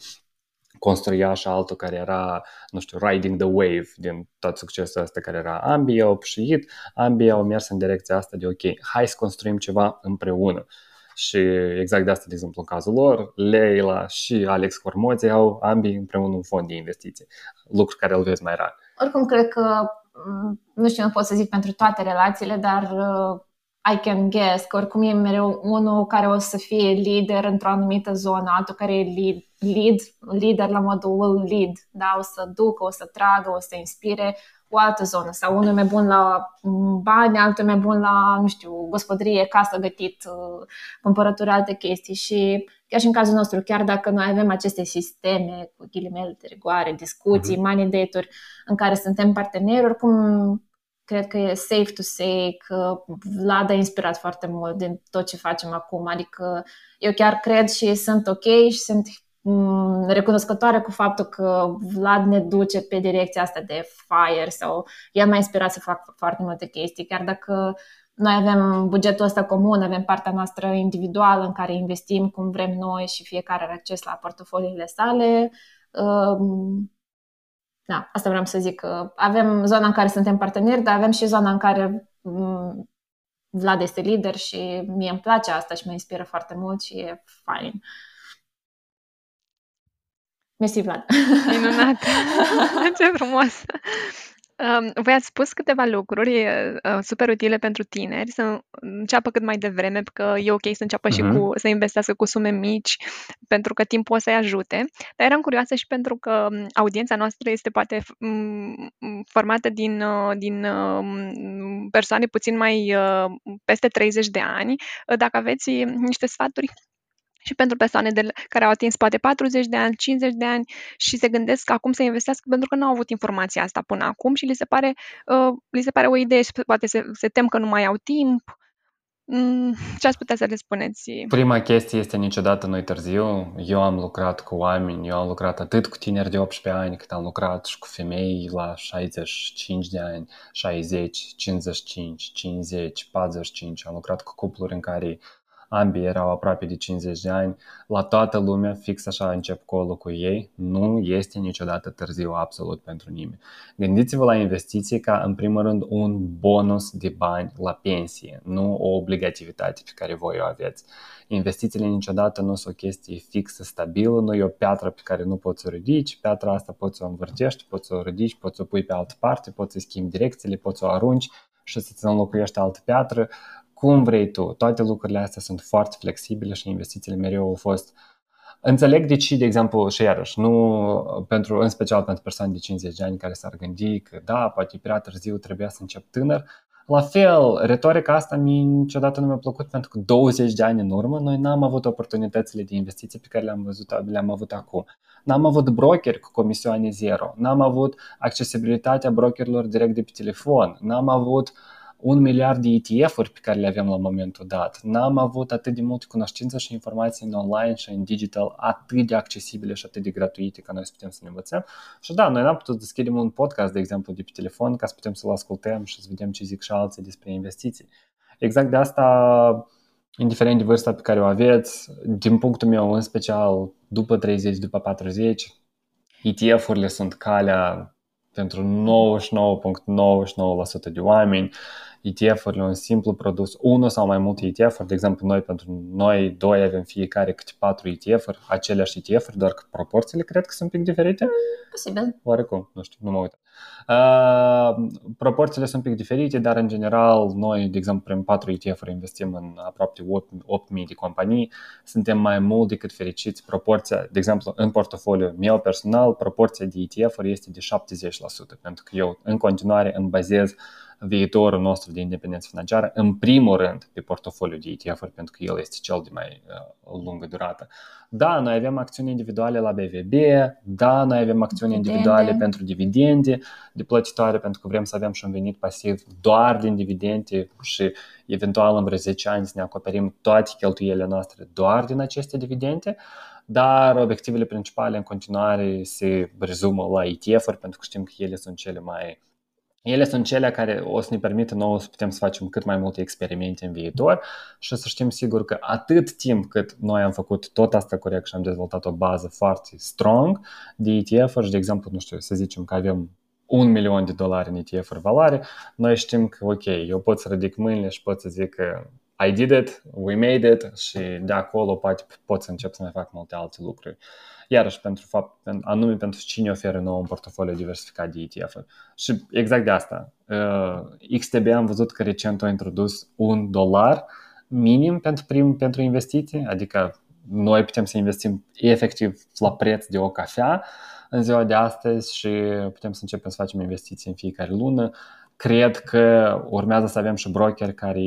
construia și altul care era, nu știu, riding the wave din tot succesul ăsta care era. Ambii au pșuit, ambii au mers în direcția asta de ok, hai să construim ceva împreună. Și exact de asta, de exemplu, în cazul lor, Leila și Alex Hormozi au ambii împreună un fond de investiții, lucru care îl vezi mai rar. Oricum, cred că, mm, nu știu, nu pot să zic pentru toate relațiile, dar uh, I can guess că oricum e mereu unul care o să fie lider într-o anumită zonă, altul care e lead, lead lider la modul will lead, da? o să ducă, o să tragă, o să inspire o altă zonă sau unul e mai bun la bani, altul e mai bun la, nu știu, gospodărie, casă, gătit, uh, cumpărături, alte chestii și chiar și în cazul nostru, chiar dacă noi avem aceste sisteme cu ghilimele de rigoare, discuții, mm-hmm. money date-uri în care suntem parteneri, oricum cred că e safe to say că Vlad a inspirat foarte mult din tot ce facem acum. Adică eu chiar cred și sunt ok și sunt mm, recunoscătoare cu faptul că Vlad ne duce pe direcția asta de fire sau el m-a inspirat să fac foarte multe chestii, chiar dacă noi avem bugetul ăsta comun, avem partea noastră individuală în care investim cum vrem noi și fiecare are acces la portofoliile sale. Um, da, asta vreau să zic. Avem zona în care suntem parteneri, dar avem și zona în care mm, Vlad este lider și mie îmi place asta și mă inspiră foarte mult și e fain. Mersi, Vlad! Minunat! [laughs] Ce frumos! voi ați spus câteva lucruri uh, super utile pentru tineri, să înceapă cât mai devreme, că e ok să înceapă și cu, să investească cu sume mici, pentru că timpul o să-i ajute. Dar eram curioasă și pentru că audiența noastră este poate formată din, uh, din uh, persoane puțin mai peste 30 de ani. Dacă aveți niște sfaturi și pentru persoane de, care au atins poate 40 de ani, 50 de ani și se gândesc acum să investească pentru că nu au avut informația asta până acum și li se pare, uh, li se pare o idee și poate se, se tem că nu mai au timp. Mm, ce ați putea să le spuneți? Prima chestie este niciodată nu târziu. Eu am lucrat cu oameni, eu am lucrat atât cu tineri de 18 ani, cât am lucrat și cu femei la 65 de ani, 60, 55, 50, 45. Am lucrat cu cupluri în care ambii erau aproape de 50 de ani, la toată lumea, fix așa încep colul cu ei, nu este niciodată târziu absolut pentru nimeni. Gândiți-vă la investiții ca, în primul rând, un bonus de bani la pensie, nu o obligativitate pe care voi o aveți. Investițiile niciodată nu sunt o chestie fixă, stabilă, nu e o piatră pe care nu poți să o ridici, piatra asta poți să o învârtești, poți să o ridici, poți să o pui pe altă parte, poți să schimbi direcțiile, poți să o arunci și să-ți înlocuiești altă piatră cum vrei tu. Toate lucrurile astea sunt foarte flexibile și investițiile mereu au fost Înțeleg de ce, de exemplu, și iarăși, nu pentru, în special pentru persoane de 50 de ani care s-ar gândi că da, poate prea târziu trebuia să încep tânăr. La fel, retorica asta mi niciodată nu mi-a plăcut pentru că 20 de ani în urmă noi n-am avut oportunitățile de investiții pe care le-am, văzut, le-am avut acum. N-am avut brokeri cu comisioane zero, n-am avut accesibilitatea brokerilor direct de pe telefon, n-am avut uh, un miliard de ETF-uri pe care le avem la momentul dat. N-am avut atât de multe cunoștință și informații în online și în digital atât de accesibile și atât de gratuite ca noi să putem să ne învățăm. Și da, noi n-am putut deschidem un podcast, de exemplu, de pe telefon ca să putem să-l ascultăm și să vedem ce zic și alții despre investiții. Exact de asta, indiferent de vârsta pe care o aveți, din punctul meu în special, după 30, după 40, ETF-urile sunt calea pentru 99,99% de oameni. ETF-urile, un simplu produs, unul sau mai multe ETF-uri, de exemplu noi pentru noi doi avem fiecare câte patru ETF-uri, aceleași ETF-uri, doar că proporțiile cred că sunt un pic diferite. Posibil. Oarecum, nu știu, nu mă uit. Uh, proporțiile sunt un pic diferite, dar în general noi, de exemplu, prin 4 ETF-uri investim în aproape 8.000 de companii, suntem mai mult decât fericiți. Proporția, de exemplu, în portofoliu meu personal, proporția de ETF-uri este de 70%, pentru că eu în continuare îmi bazez viitorul nostru de independență financiară, în primul rând, pe portofoliu de ETF-uri, pentru că el este cel de mai uh, lungă durată. Da, noi avem acțiuni individuale la BVB, da, noi avem acțiuni dividende. individuale pentru dividende de plătitoare, pentru că vrem să avem și un venit pasiv doar din dividende și eventual în vreo 10 ani să ne acoperim toate cheltuielile noastre doar din aceste dividende dar obiectivele principale în continuare se rezumă la ETF-uri pentru că știm că ele sunt cele mai ele sunt cele care o să ne permită nouă să putem să facem cât mai multe experimente în viitor și să știm sigur că atât timp cât noi am făcut tot asta corect și am dezvoltat o bază foarte strong de ETF-uri, de exemplu, nu știu, să zicem că avem un milion de dolari în ETF-uri valoare, noi știm că, ok, eu pot să ridic mâinile și pot să zic că I did it, we made it și de acolo poate pot să încep să mai fac multe alte lucruri. Iarăși, pentru fapt, anume pentru cine oferă nou un portofoliu diversificat de ETF-uri. Și exact de asta. Uh, XTB am văzut că recent a introdus un dolar minim pentru, prim, pentru investiții, adică noi putem să investim efectiv la preț de o cafea în ziua de astăzi și putem să începem să facem investiții în fiecare lună Cred că urmează să avem și broker care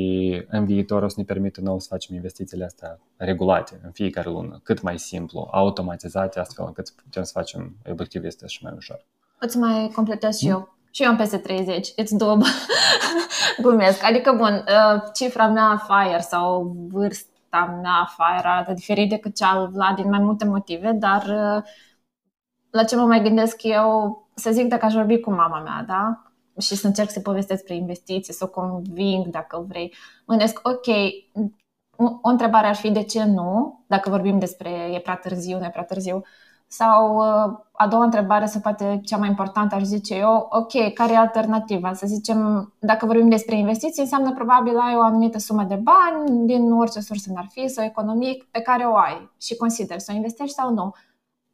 în viitor o să ne permită nou să facem investițiile astea regulate în fiecare lună, cât mai simplu, automatizate, astfel încât putem să facem obiectivul este și mai ușor. Îți mai completez și eu. Și eu am peste 30, it's doable. Glumesc. Adică, bun, uh, cifra mea FIRE sau vârsta mea FIRE arată diferit decât cea al Vlad din mai multe motive, dar uh, la ce mă mai gândesc eu, să zic dacă aș vorbi cu mama mea, da? Și să încerc să povestesc despre investiții, să o conving dacă vrei. Mă gândesc, ok, o întrebare ar fi de ce nu, dacă vorbim despre e prea târziu, nu e prea târziu, sau uh, a doua întrebare, sau poate cea mai importantă, aș zice eu, ok, care e alternativa? Să zicem, dacă vorbim despre investiții, înseamnă probabil ai o anumită sumă de bani din orice sursă n-ar fi, sau economic, pe care o ai și consideri să o investești sau nu.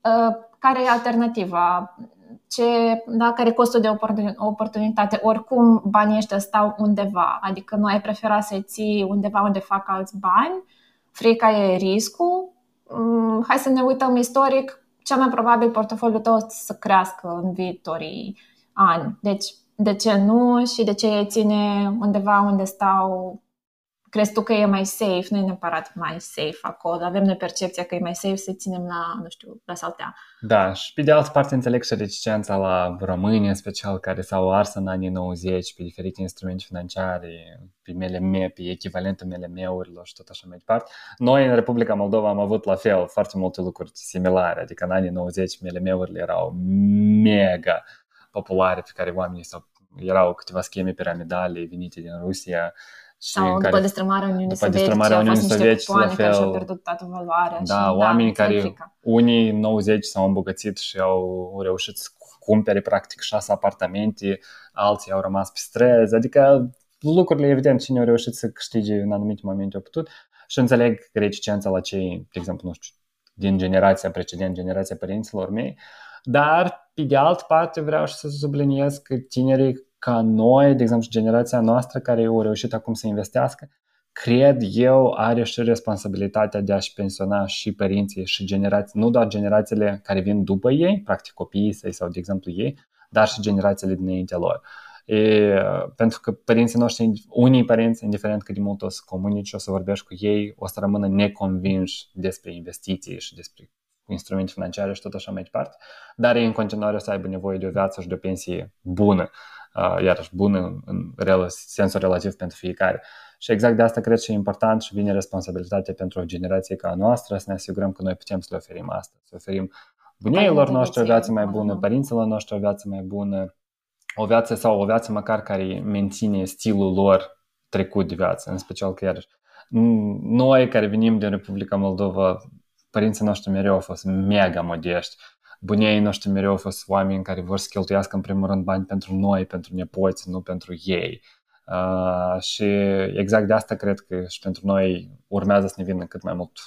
Uh, care e alternativa? Ce, da, care e costul de oportunitate. Oricum, banii ăștia stau undeva, adică nu ai prefera să-i ții undeva unde fac alți bani, frica e riscul. Mm, hai să ne uităm istoric, cel mai probabil portofoliul tău să crească în viitorii ani. Deci, de ce nu și de ce e ține undeva unde stau crezi tu că e mai safe, nu e neapărat mai safe acolo, avem noi percepția că e mai safe să ținem la, nu știu, la saltea. Da, și pe de altă parte înțeleg și reticența la români, în special, care s-au ars în anii 90 pe diferite instrumente financiare, pe MLM, pe echivalentul MLM-urilor și tot așa mai departe. Noi în Republica Moldova am avut la fel foarte multe lucruri similare, adică în anii 90 MLM-urile erau mega populare pe care oamenii s-au erau câteva scheme piramidale venite din Rusia, sau după care, destrămarea Uniunii după Sovietice, destrămarea Uniunii Sovietice, la fel. Care și-au pierdut toată valoarea. Da, și, oameni da, care, frică. unii 90 s-au îmbogățit și au reușit să cumpere practic șase apartamente, alții au rămas pe străzi, adică lucrurile, evident, cine au reușit să câștige în anumite momente au putut și înțeleg reticența la cei, de exemplu, nu știu, din generația precedentă, generația părinților mei, dar, pe de altă parte, vreau și să subliniez că tinerii ca noi, de exemplu, generația noastră care au reușit acum să investească, cred eu, are și responsabilitatea de a-și pensiona și părinții și generații, nu doar generațiile care vin după ei, practic copiii săi sau, de exemplu, ei, dar și generațiile dinaintea lor. E, pentru că părinții noștri, unii părinți, indiferent cât de mult o să comunici, o să vorbești cu ei, o să rămână neconvinși despre investiții și despre instrumente financiare și tot așa mai departe, dar ei în continuare o să aibă nevoie de o viață și de o pensie bună iarăși bună în rel- sensul relativ pentru fiecare. Și exact de asta cred și e important și vine responsabilitatea pentru o generație ca a noastră să ne asigurăm că noi putem să le oferim asta, să oferim bunieilor noștri o viață mai bună, părinților noștri o viață mai bună, o viață sau o viață măcar care menține stilul lor trecut de viață, în special că iarăși noi care venim din Republica Moldova, părinții noștri mereu au fost mega modești, bunii noștri mereu au fost oameni care vor să cheltuiască în primul rând bani pentru noi, pentru nepoți, nu pentru ei. Uh, și exact de asta cred că și pentru noi urmează să ne vină cât mai mult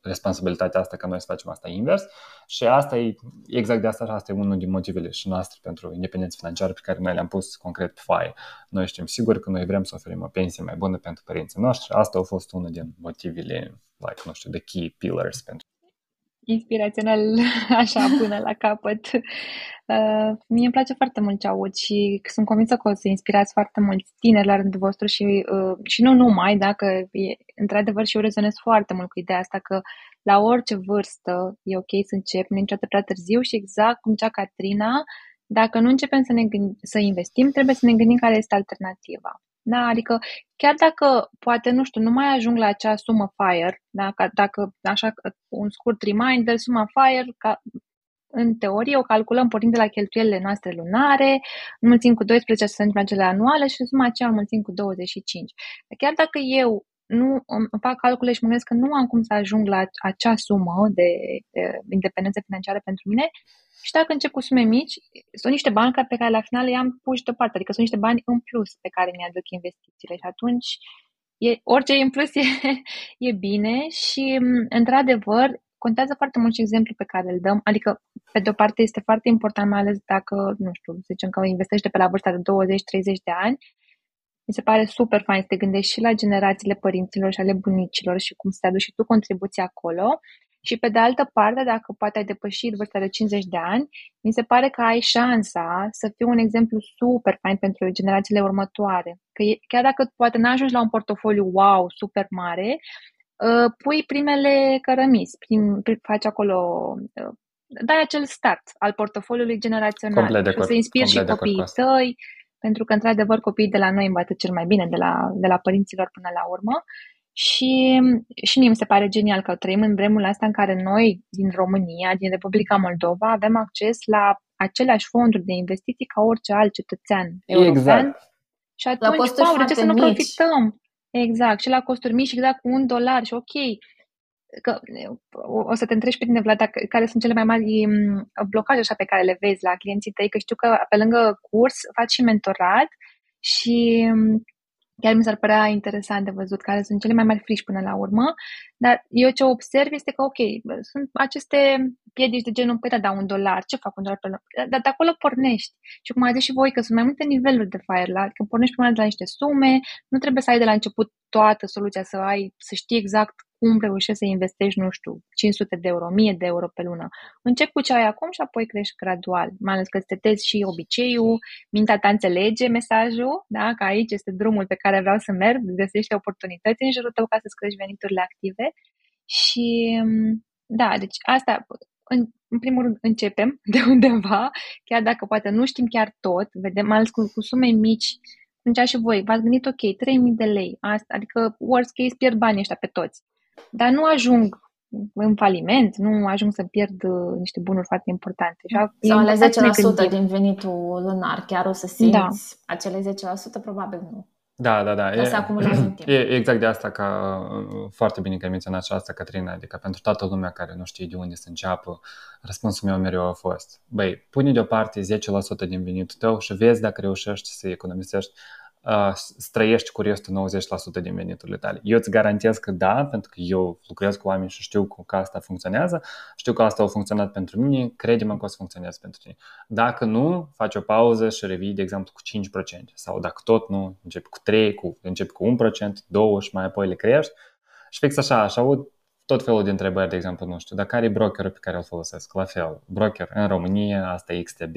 responsabilitatea asta ca noi să facem asta invers și asta e exact de asta și asta e unul din motivele și noastre pentru independență financiară pe care noi le-am pus concret pe foaie. Noi știm sigur că noi vrem să oferim o pensie mai bună pentru părinții noștri. Asta a fost unul din motivele, like, nu știu, de key pillars pentru inspirațional [laughs] așa până la capăt. Uh, mie îmi place foarte mult ce aud și sunt convinsă că o să inspirați foarte mulți tineri la rândul vostru și, uh, și nu numai, dacă e, într-adevăr și eu rezonez foarte mult cu ideea asta că la orice vârstă e ok să încep, nu niciodată prea târziu și exact cum cea Catrina, dacă nu începem să, ne gând- să investim, trebuie să ne gândim care este alternativa. Da? Adică chiar dacă poate, nu știu, nu mai ajung la acea sumă FIRE, da? dacă așa un scurt reminder, suma FIRE, ca, în teorie o calculăm pornind de la cheltuielile noastre lunare, înmulțim cu 12 să la cele anuale și suma aceea înmulțim cu 25. Chiar dacă eu nu îmi fac calcule și mă gândesc că nu am cum să ajung la acea sumă de, de independență financiară pentru mine, și dacă încep cu sume mici, sunt niște bani pe care la final i-am pus deoparte, adică sunt niște bani în plus pe care mi-aduc investițiile. Și atunci e, orice e în plus [laughs] e, e bine. Și într-adevăr contează foarte mult și exemplul pe care îl dăm, adică pe de o parte este foarte important, mai ales dacă, nu știu, să zicem că investește pe la vârsta de 20-30 de ani, mi se pare super fain să te gândești și la generațiile părinților și ale bunicilor și cum să te aduci și tu contribuția acolo. Și pe de altă parte, dacă poate ai depășit vârsta de 50 de ani, mi se pare că ai șansa să fii un exemplu super fain pentru generațiile următoare. Că chiar dacă poate n-ajungi la un portofoliu wow, super mare, uh, pui primele cărămizi, prim, faci acolo, uh, dai acel start al portofoliului generațional complet de și o să inspiri și copiii tăi, pentru că, într-adevăr, copiii de la noi învață cel mai bine de la, de la părinților până la urmă și, și mie mi se pare genial că trăim în vremul ăsta în care noi, din România, din Republica Moldova, avem acces la aceleași fonduri de investiții ca orice alt cetățean european. Exact. Și atunci, la costuri wow, de ce să nu mici. profităm? Exact, și la costuri mici, exact cu un dolar și ok, că o să te întrebi pe tine, Vlad, care sunt cele mai mari blocaje așa pe care le vezi la clienții tăi, că știu că pe lângă curs faci și mentorat și Chiar mi s-ar părea interesant de văzut care sunt cele mai mari frici până la urmă, dar eu ce observ este că, ok, sunt aceste piedici de genul, păi da, da, un dolar, ce fac un dolar pe lună? Dar de acolo pornești. Și cum ai zis și voi, că sunt mai multe niveluri de Firelight, că pornești prima de la niște sume, nu trebuie să ai de la început toată soluția, să ai, să știi exact cum reușești să investești, nu știu, 500 de euro, 1000 de euro pe lună. Încep cu ce ai acum și apoi crești gradual, mai ales că îți tetezi și obiceiul, mintea ta înțelege mesajul, da? că aici este drumul pe care vreau să merg, găsești oportunități în jurul tău ca să-ți crești veniturile active și da, deci asta, în, în primul rând începem [laughs] de undeva, chiar dacă poate nu știm chiar tot, vedem, mai ales cu, cu sume mici, atunci și voi, v-ați gândit, ok, 3.000 de lei, asta, adică worst case pierd banii ăștia pe toți dar nu ajung în faliment, nu ajung să pierd uh, niște bunuri foarte importante. Sau ale 10% din venitul lunar, chiar o să simți da. acele 10%? Probabil nu. Da, da, da. E, să [clears throat] timp. E exact de asta ca uh, foarte bine că ai menționat și asta, Catrina, adică pentru toată lumea care nu știe de unde să înceapă, răspunsul meu mereu a fost, băi, pune deoparte 10% din venitul tău și vezi dacă reușești să economisești uh, străiești cu restul 90% din veniturile tale. Eu îți garantez că da, pentru că eu lucrez cu oameni și știu că asta funcționează, știu că asta a funcționat pentru mine, crede-mă că o să funcționeze pentru tine. Dacă nu, faci o pauză și revii, de exemplu, cu 5%. Sau dacă tot nu, începi cu 3%, cu, începi cu 1%, 2% și mai apoi le crești. Și fix așa, așa aud tot felul de întrebări, de exemplu, nu știu, dar care e brokerul pe care îl folosesc? La fel, broker în România, asta e XTB,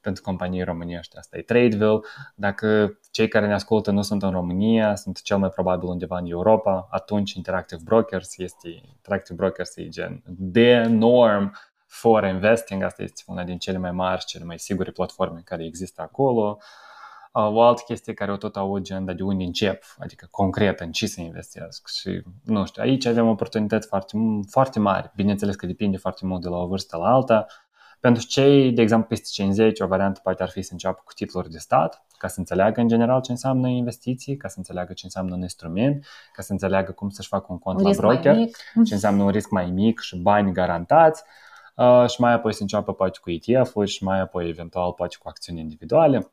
pentru companii românești, asta e Tradeville. Dacă cei care ne ascultă nu sunt în România, sunt cel mai probabil undeva în Europa, atunci Interactive Brokers este, Interactive Brokers e gen de norm for investing, asta este una din cele mai mari, cele mai sigure platforme care există acolo. O altă chestie care o tot aud gen, dar de unde încep, adică concret în ce să investesc și nu știu, aici avem oportunități foarte, foarte mari, bineînțeles că depinde foarte mult de la o vârstă la alta, pentru cei, de exemplu, peste 50, o variantă poate ar fi să înceapă cu titluri de stat, ca să înțeleagă în general ce înseamnă investiții, ca să înțeleagă ce înseamnă un instrument, ca să înțeleagă cum să-și facă un cont un la broker, [laughs] ce înseamnă un risc mai mic și bani garantați, uh, și mai apoi să înceapă poate cu ETF-uri și mai apoi eventual poate cu acțiuni individuale.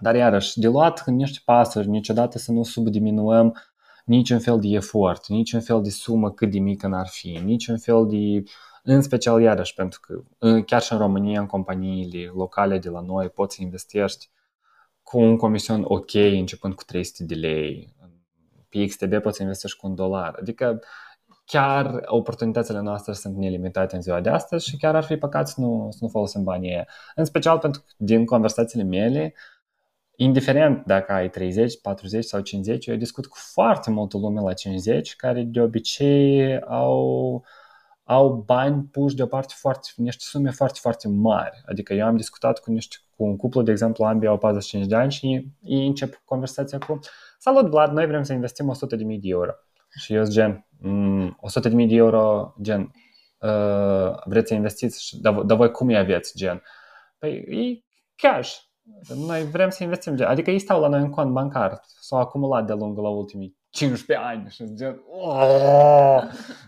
Dar iarăși, de luat niște pasuri, niciodată să nu subdiminuăm niciun fel de efort, niciun fel de sumă cât de mică n-ar fi, niciun fel de în special iarăși pentru că chiar și în România, în companiile locale de la noi, poți să investești cu un comision ok începând cu 300 de lei. Pe XTB poți să investești cu un dolar. Adică chiar oportunitățile noastre sunt nelimitate în ziua de astăzi și chiar ar fi păcat să nu, să nu folosim banii În special pentru că din conversațiile mele, indiferent dacă ai 30, 40 sau 50, eu discut cu foarte multă lume la 50 care de obicei au au bani puși deoparte foarte, niște sume foarte, foarte mari. Adică eu am discutat cu, niște, cu un cuplu, de exemplu, ambii au 45 de ani și ei încep conversația cu Salut, Vlad, noi vrem să investim 100.000 de euro. Și eu gen, mm, 100.000 de euro, gen, uh, vreți să investiți, dar, dar voi cum îi aveți, gen? Păi, e cash. Noi vrem să investim, gen. adică ei stau la noi în cont bancar, s-au acumulat de lungul la ultimii 15 ani și gen, oh,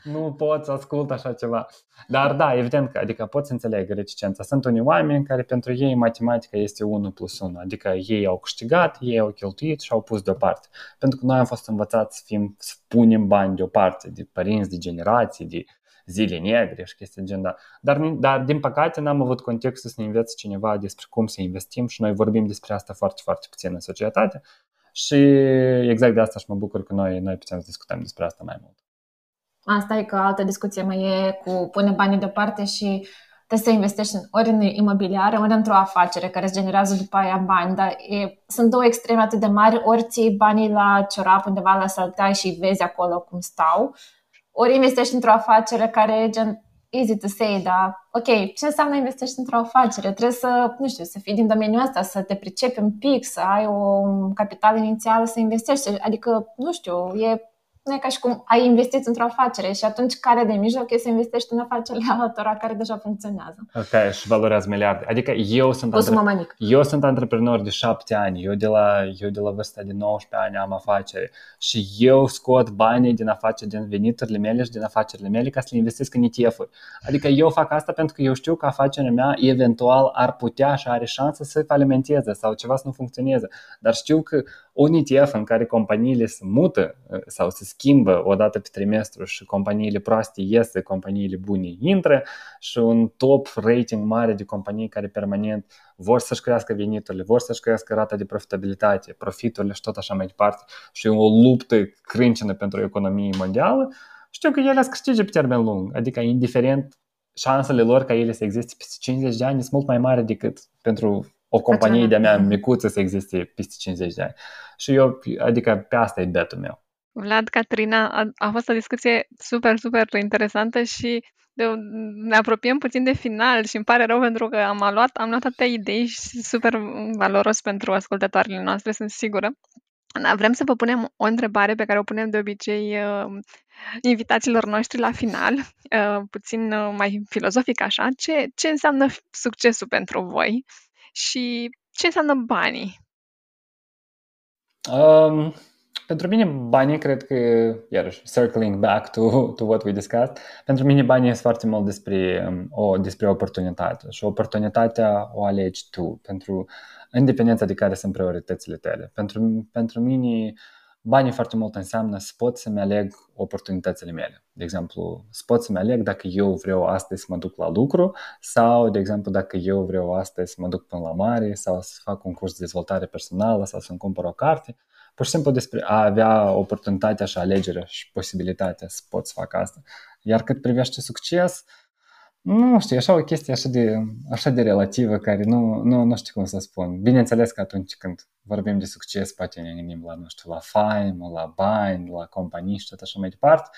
nu pot să ascult așa ceva. Dar da, evident că adică pot să înțeleg reticența. Sunt unii oameni care pentru ei matematica este 1 plus 1, adică ei au câștigat, ei au cheltuit și au pus deoparte. Pentru că noi am fost învățați să, fim, să punem bani deoparte, de părinți, de generații, de zile negre și chestii gen da. Dar, dar din păcate n-am avut contextul să ne învețe cineva despre cum să investim și noi vorbim despre asta foarte, foarte puțin în societate și exact de asta și mă bucur că noi, noi putem să discutăm despre asta mai mult. Asta e că altă discuție mai e cu pune banii deoparte și trebuie să investești ori în imobiliare, ori într-o afacere care îți generează după aia bani, dar e, sunt două extreme atât de mari, ori ții banii la ciorap undeva la saltai și vezi acolo cum stau, ori investești într-o afacere care e gen easy to say, dar ok, ce înseamnă investești într-o afacere? Trebuie să, nu știu, să fii din domeniul ăsta, să te pricepi un pic, să ai o capital inițial să investești. Adică, nu știu, e nu e ca și cum ai investit într-o afacere și atunci care de mijloc e să investești în afacerile [laughs] altora care deja funcționează. Ok, și valorează miliarde. Adică eu sunt, antre- eu sunt antreprenor de șapte ani, eu de, la, eu de la vârsta de 19 ani am afacere și eu scot banii din afaceri, din veniturile mele și din afacerile mele ca să le investesc în ETF-uri. Adică eu fac asta pentru că eu știu că afacerea mea eventual ar putea și are șansă să falimenteze sau ceva să nu funcționeze. Dar știu că un ETF în care companiile se mută uh, sau se schimbă o dată pe trimestru și companiile proaste iese, companiile bune intră și un top rating mare de companii care permanent vor să-și crească veniturile, vor să-și crească rata de profitabilitate, profiturile și tot așa mai departe. Și o luptă crâncenă pentru economie mondială, știu că ele să câștige pe termen lung, adică indiferent șansele lor ca ele să existe peste 50 de ani sunt mult mai mari decât pentru o companie de-a mea micuță să existe peste 50 de ani. Și eu, adică pe asta e betul meu. Vlad, Catrina, a, a fost o discuție super, super interesantă și de, ne apropiem puțin de final și îmi pare rău pentru că am luat, am luat atâtea idei și super valoros pentru ascultătoarele noastre, sunt sigură. Da, vrem să vă punem o întrebare pe care o punem de obicei uh, invitațiilor noștri la final, uh, puțin uh, mai filozofic așa. Ce, ce înseamnă succesul pentru voi și ce înseamnă banii? Um, pentru mine banii, cred că, iarăși, circling back to, to what we discussed, pentru mine banii sunt foarte mult despre, um, o, despre oportunitate și oportunitatea o alegi tu, pentru independența de care sunt prioritățile tale. Pentru, pentru mine, banii foarte mult înseamnă să pot să-mi aleg oportunitățile mele. De exemplu, să pot să-mi aleg dacă eu vreau astăzi să mă duc la lucru sau, de exemplu, dacă eu vreau astăzi să mă duc până la mare sau să fac un curs de dezvoltare personală sau să-mi cumpăr o carte. Pur și simplu despre a avea oportunitatea și alegerea și posibilitatea să pot să fac asta. Iar cât privește succes, uh, nu știu, e așa o chestie așa de, așa de relativă care nu, nu, nu știu cum să spun. Bineînțeles că atunci când vorbim de succes, poate ne gândim la, nu știu, la fame, la bani, la companii și tot așa mai departe.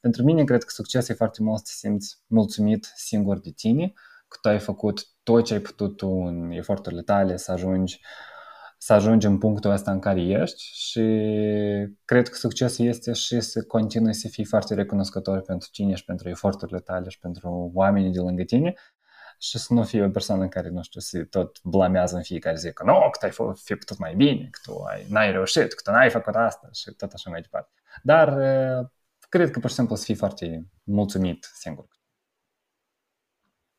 Pentru mine, cred că succesul e foarte mult să te simți mulțumit singur de tine, că tu ai făcut tot ce ai putut tu în eforturile tale să ajungi uh, să ajungi în punctul ăsta în care ești și cred că succesul este și să continui să fii foarte recunoscător pentru tine și pentru eforturile tale și pentru oamenii de lângă tine și să nu fii o persoană care, nu știu, se tot blamează în fiecare zi că nu, că tu ai fi putut mai bine, că tu ai, n-ai reușit, că tu n-ai făcut asta și tot așa mai departe. Dar cred că pur și simplu să fii foarte mulțumit singur.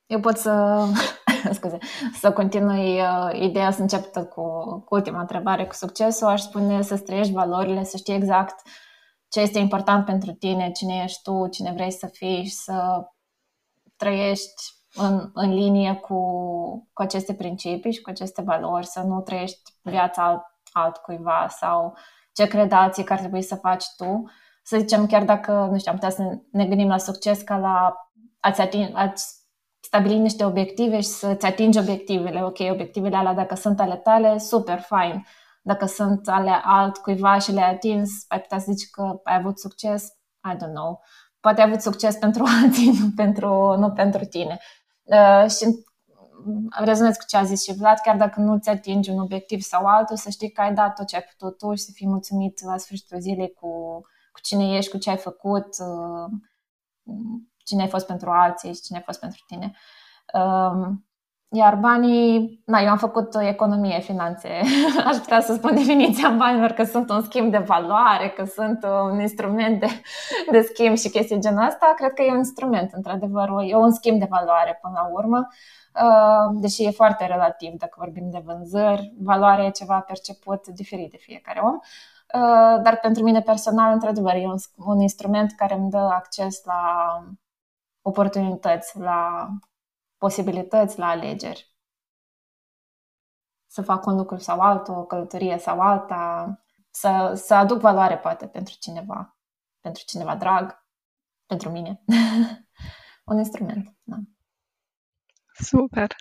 Eu pot să [laughs] scuze, să continui uh, ideea să încep tot cu, cu ultima întrebare, cu succesul, aș spune să trăiești valorile, să știi exact ce este important pentru tine, cine ești tu, cine vrei să fii și să trăiești în, în linie cu, cu aceste principii și cu aceste valori, să nu trăiești viața alt, altcuiva sau ce credați că ar trebui să faci tu. să zicem, chiar dacă, nu știu, am putea să ne gândim la succes ca la ați, ating, ați stabili niște obiective și să-ți atingi obiectivele. Ok, obiectivele alea, dacă sunt ale tale, super, fine. Dacă sunt ale altcuiva și le-ai atins, ai putea să zici că ai avut succes, I don't know. Poate ai avut succes pentru [laughs] alții, nu pentru, nu pentru tine. Uh, și rezonez cu ce a zis și Vlad, chiar dacă nu ți atingi un obiectiv sau altul, să știi că ai dat tot ce ai putut tu și să fii mulțumit la sfârșitul zilei cu, cu cine ești, cu ce ai făcut, uh, cine ai fost pentru alții și cine ai fost pentru tine. Um, iar banii, na, eu am făcut economie, finanțe. [laughs] Aș putea să spun definiția banilor că sunt un schimb de valoare, că sunt un instrument de, de schimb și chestii genul asta. Cred că e un instrument, într-adevăr, e un schimb de valoare până la urmă. Uh, deși e foarte relativ dacă vorbim de vânzări, valoarea e ceva perceput diferit de fiecare om. Uh, dar pentru mine personal, într-adevăr, e un, un instrument care îmi dă acces la oportunități, la posibilități, la alegeri. Să fac un lucru sau altul, o călătorie sau alta, să, să aduc valoare poate pentru cineva, pentru cineva drag, pentru mine. [laughs] un instrument. Da. Super!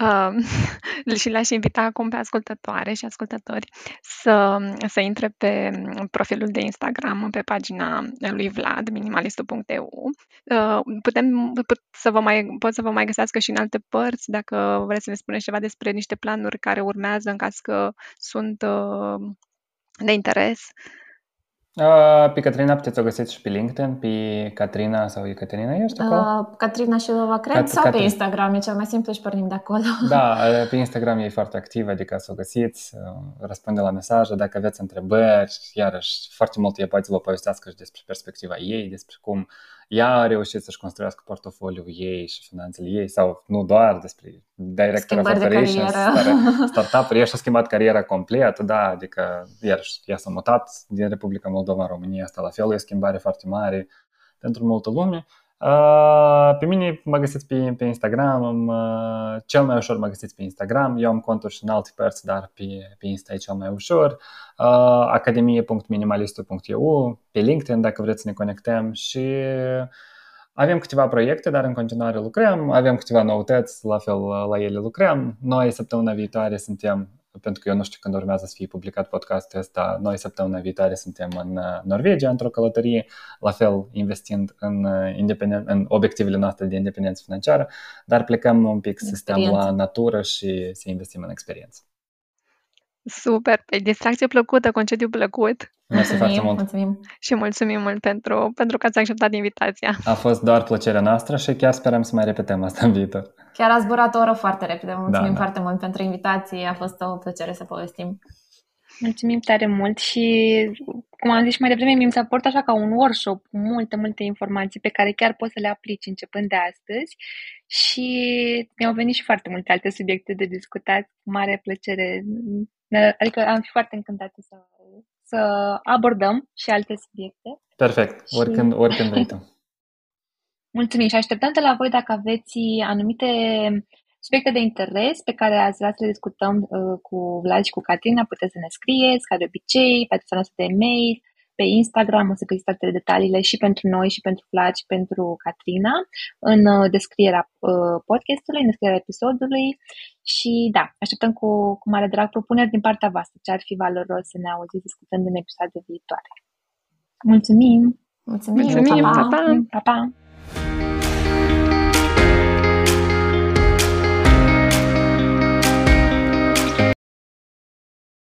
Uh, [laughs] și le-aș invita acum pe ascultătoare și ascultători să, să intre pe profilul de Instagram, pe pagina lui Vlad, minimalistul.eu. Uh, putem put, să vă mai, pot să vă mai găsească și în alte părți, dacă vreți să ne spuneți ceva despre niște planuri care urmează în caz că sunt uh, de interes. Uh, pe Catrina puteți o găsiți și pe LinkedIn, pe Catrina sau Ecaterina, ești acolo? Uh, Catrina și Lova, cred, Cat- sau Cat- pe Instagram, e cel mai simplu și pornim de acolo. Da, [laughs] pe Instagram e foarte activ, adică să o găsiți, răspunde la mesaje, dacă aveți întrebări, iarăși foarte mult e poate să vă povestească și despre perspectiva ei, despre cum ea a reușit să-și construiască portofoliul ei și finanțele ei sau nu doar despre director of operations, startup-uri, ea și-a schimbat cariera complet, da, adică iarăși ea s-a mutat din Republica Moldova în România, asta la fel e o schimbare foarte mare pentru multă lume. Uh, pe mine mă găsiți pe, pe Instagram, uh, cel mai ușor mă găsiți pe Instagram, eu am conturi și în alte părți, dar pe, pe Insta e cel mai ușor. Uh, academie.minimalistul.eu, pe LinkedIn dacă vreți să ne conectăm și avem câteva proiecte, dar în continuare lucrăm, avem câteva noutăți, la fel la ele lucrăm. Noi săptămâna viitoare suntem pentru că eu nu știu când urmează să fie publicat podcastul ăsta. Noi săptămâna viitoare suntem în uh, Norvegia într-o călătorie, la fel investind în, uh, independent, în obiectivele noastre de independență financiară, dar plecăm un pic să stăm la natură și să investim în experiență. Super! Pe distracție plăcută, concediu plăcut. Mersi foarte mult! Mulțumim. Și mulțumim mult pentru, pentru că ați acceptat invitația. A fost doar plăcerea noastră și chiar sperăm să mai repetăm asta în viitor. Chiar a zburat o oră foarte repede. Mulțumim da, da. foarte mult pentru invitație. A fost o plăcere să povestim. Mulțumim tare mult și, cum am zis și mai devreme, mi se port așa ca un workshop cu multe, multe informații pe care chiar poți să le aplici începând de astăzi și mi-au venit și foarte multe alte subiecte de discutat. Cu mare plăcere. Adică am fi foarte încântată să, să abordăm și alte subiecte. Perfect. Și... Oricând, oricând vrei tu. [laughs] Mulțumim și așteptăm de la voi dacă aveți anumite subiecte de interes pe care ați vrea să le discutăm uh, cu Vlad și cu Catrina, puteți să ne scrieți, ca de obicei, pe adresa noastră de mail, pe Instagram, o să găsiți toate detaliile și pentru noi, și pentru Vlad, și pentru Catrina, în uh, descrierea uh, podcastului, în descrierea episodului. Și da, așteptăm cu, cu mare drag propuneri din partea voastră, ce ar fi valoros să ne auziți discutând în episoade viitoare. Mulțumim! Mulțumim! Mulțumim! Pa, pa! pa, pa.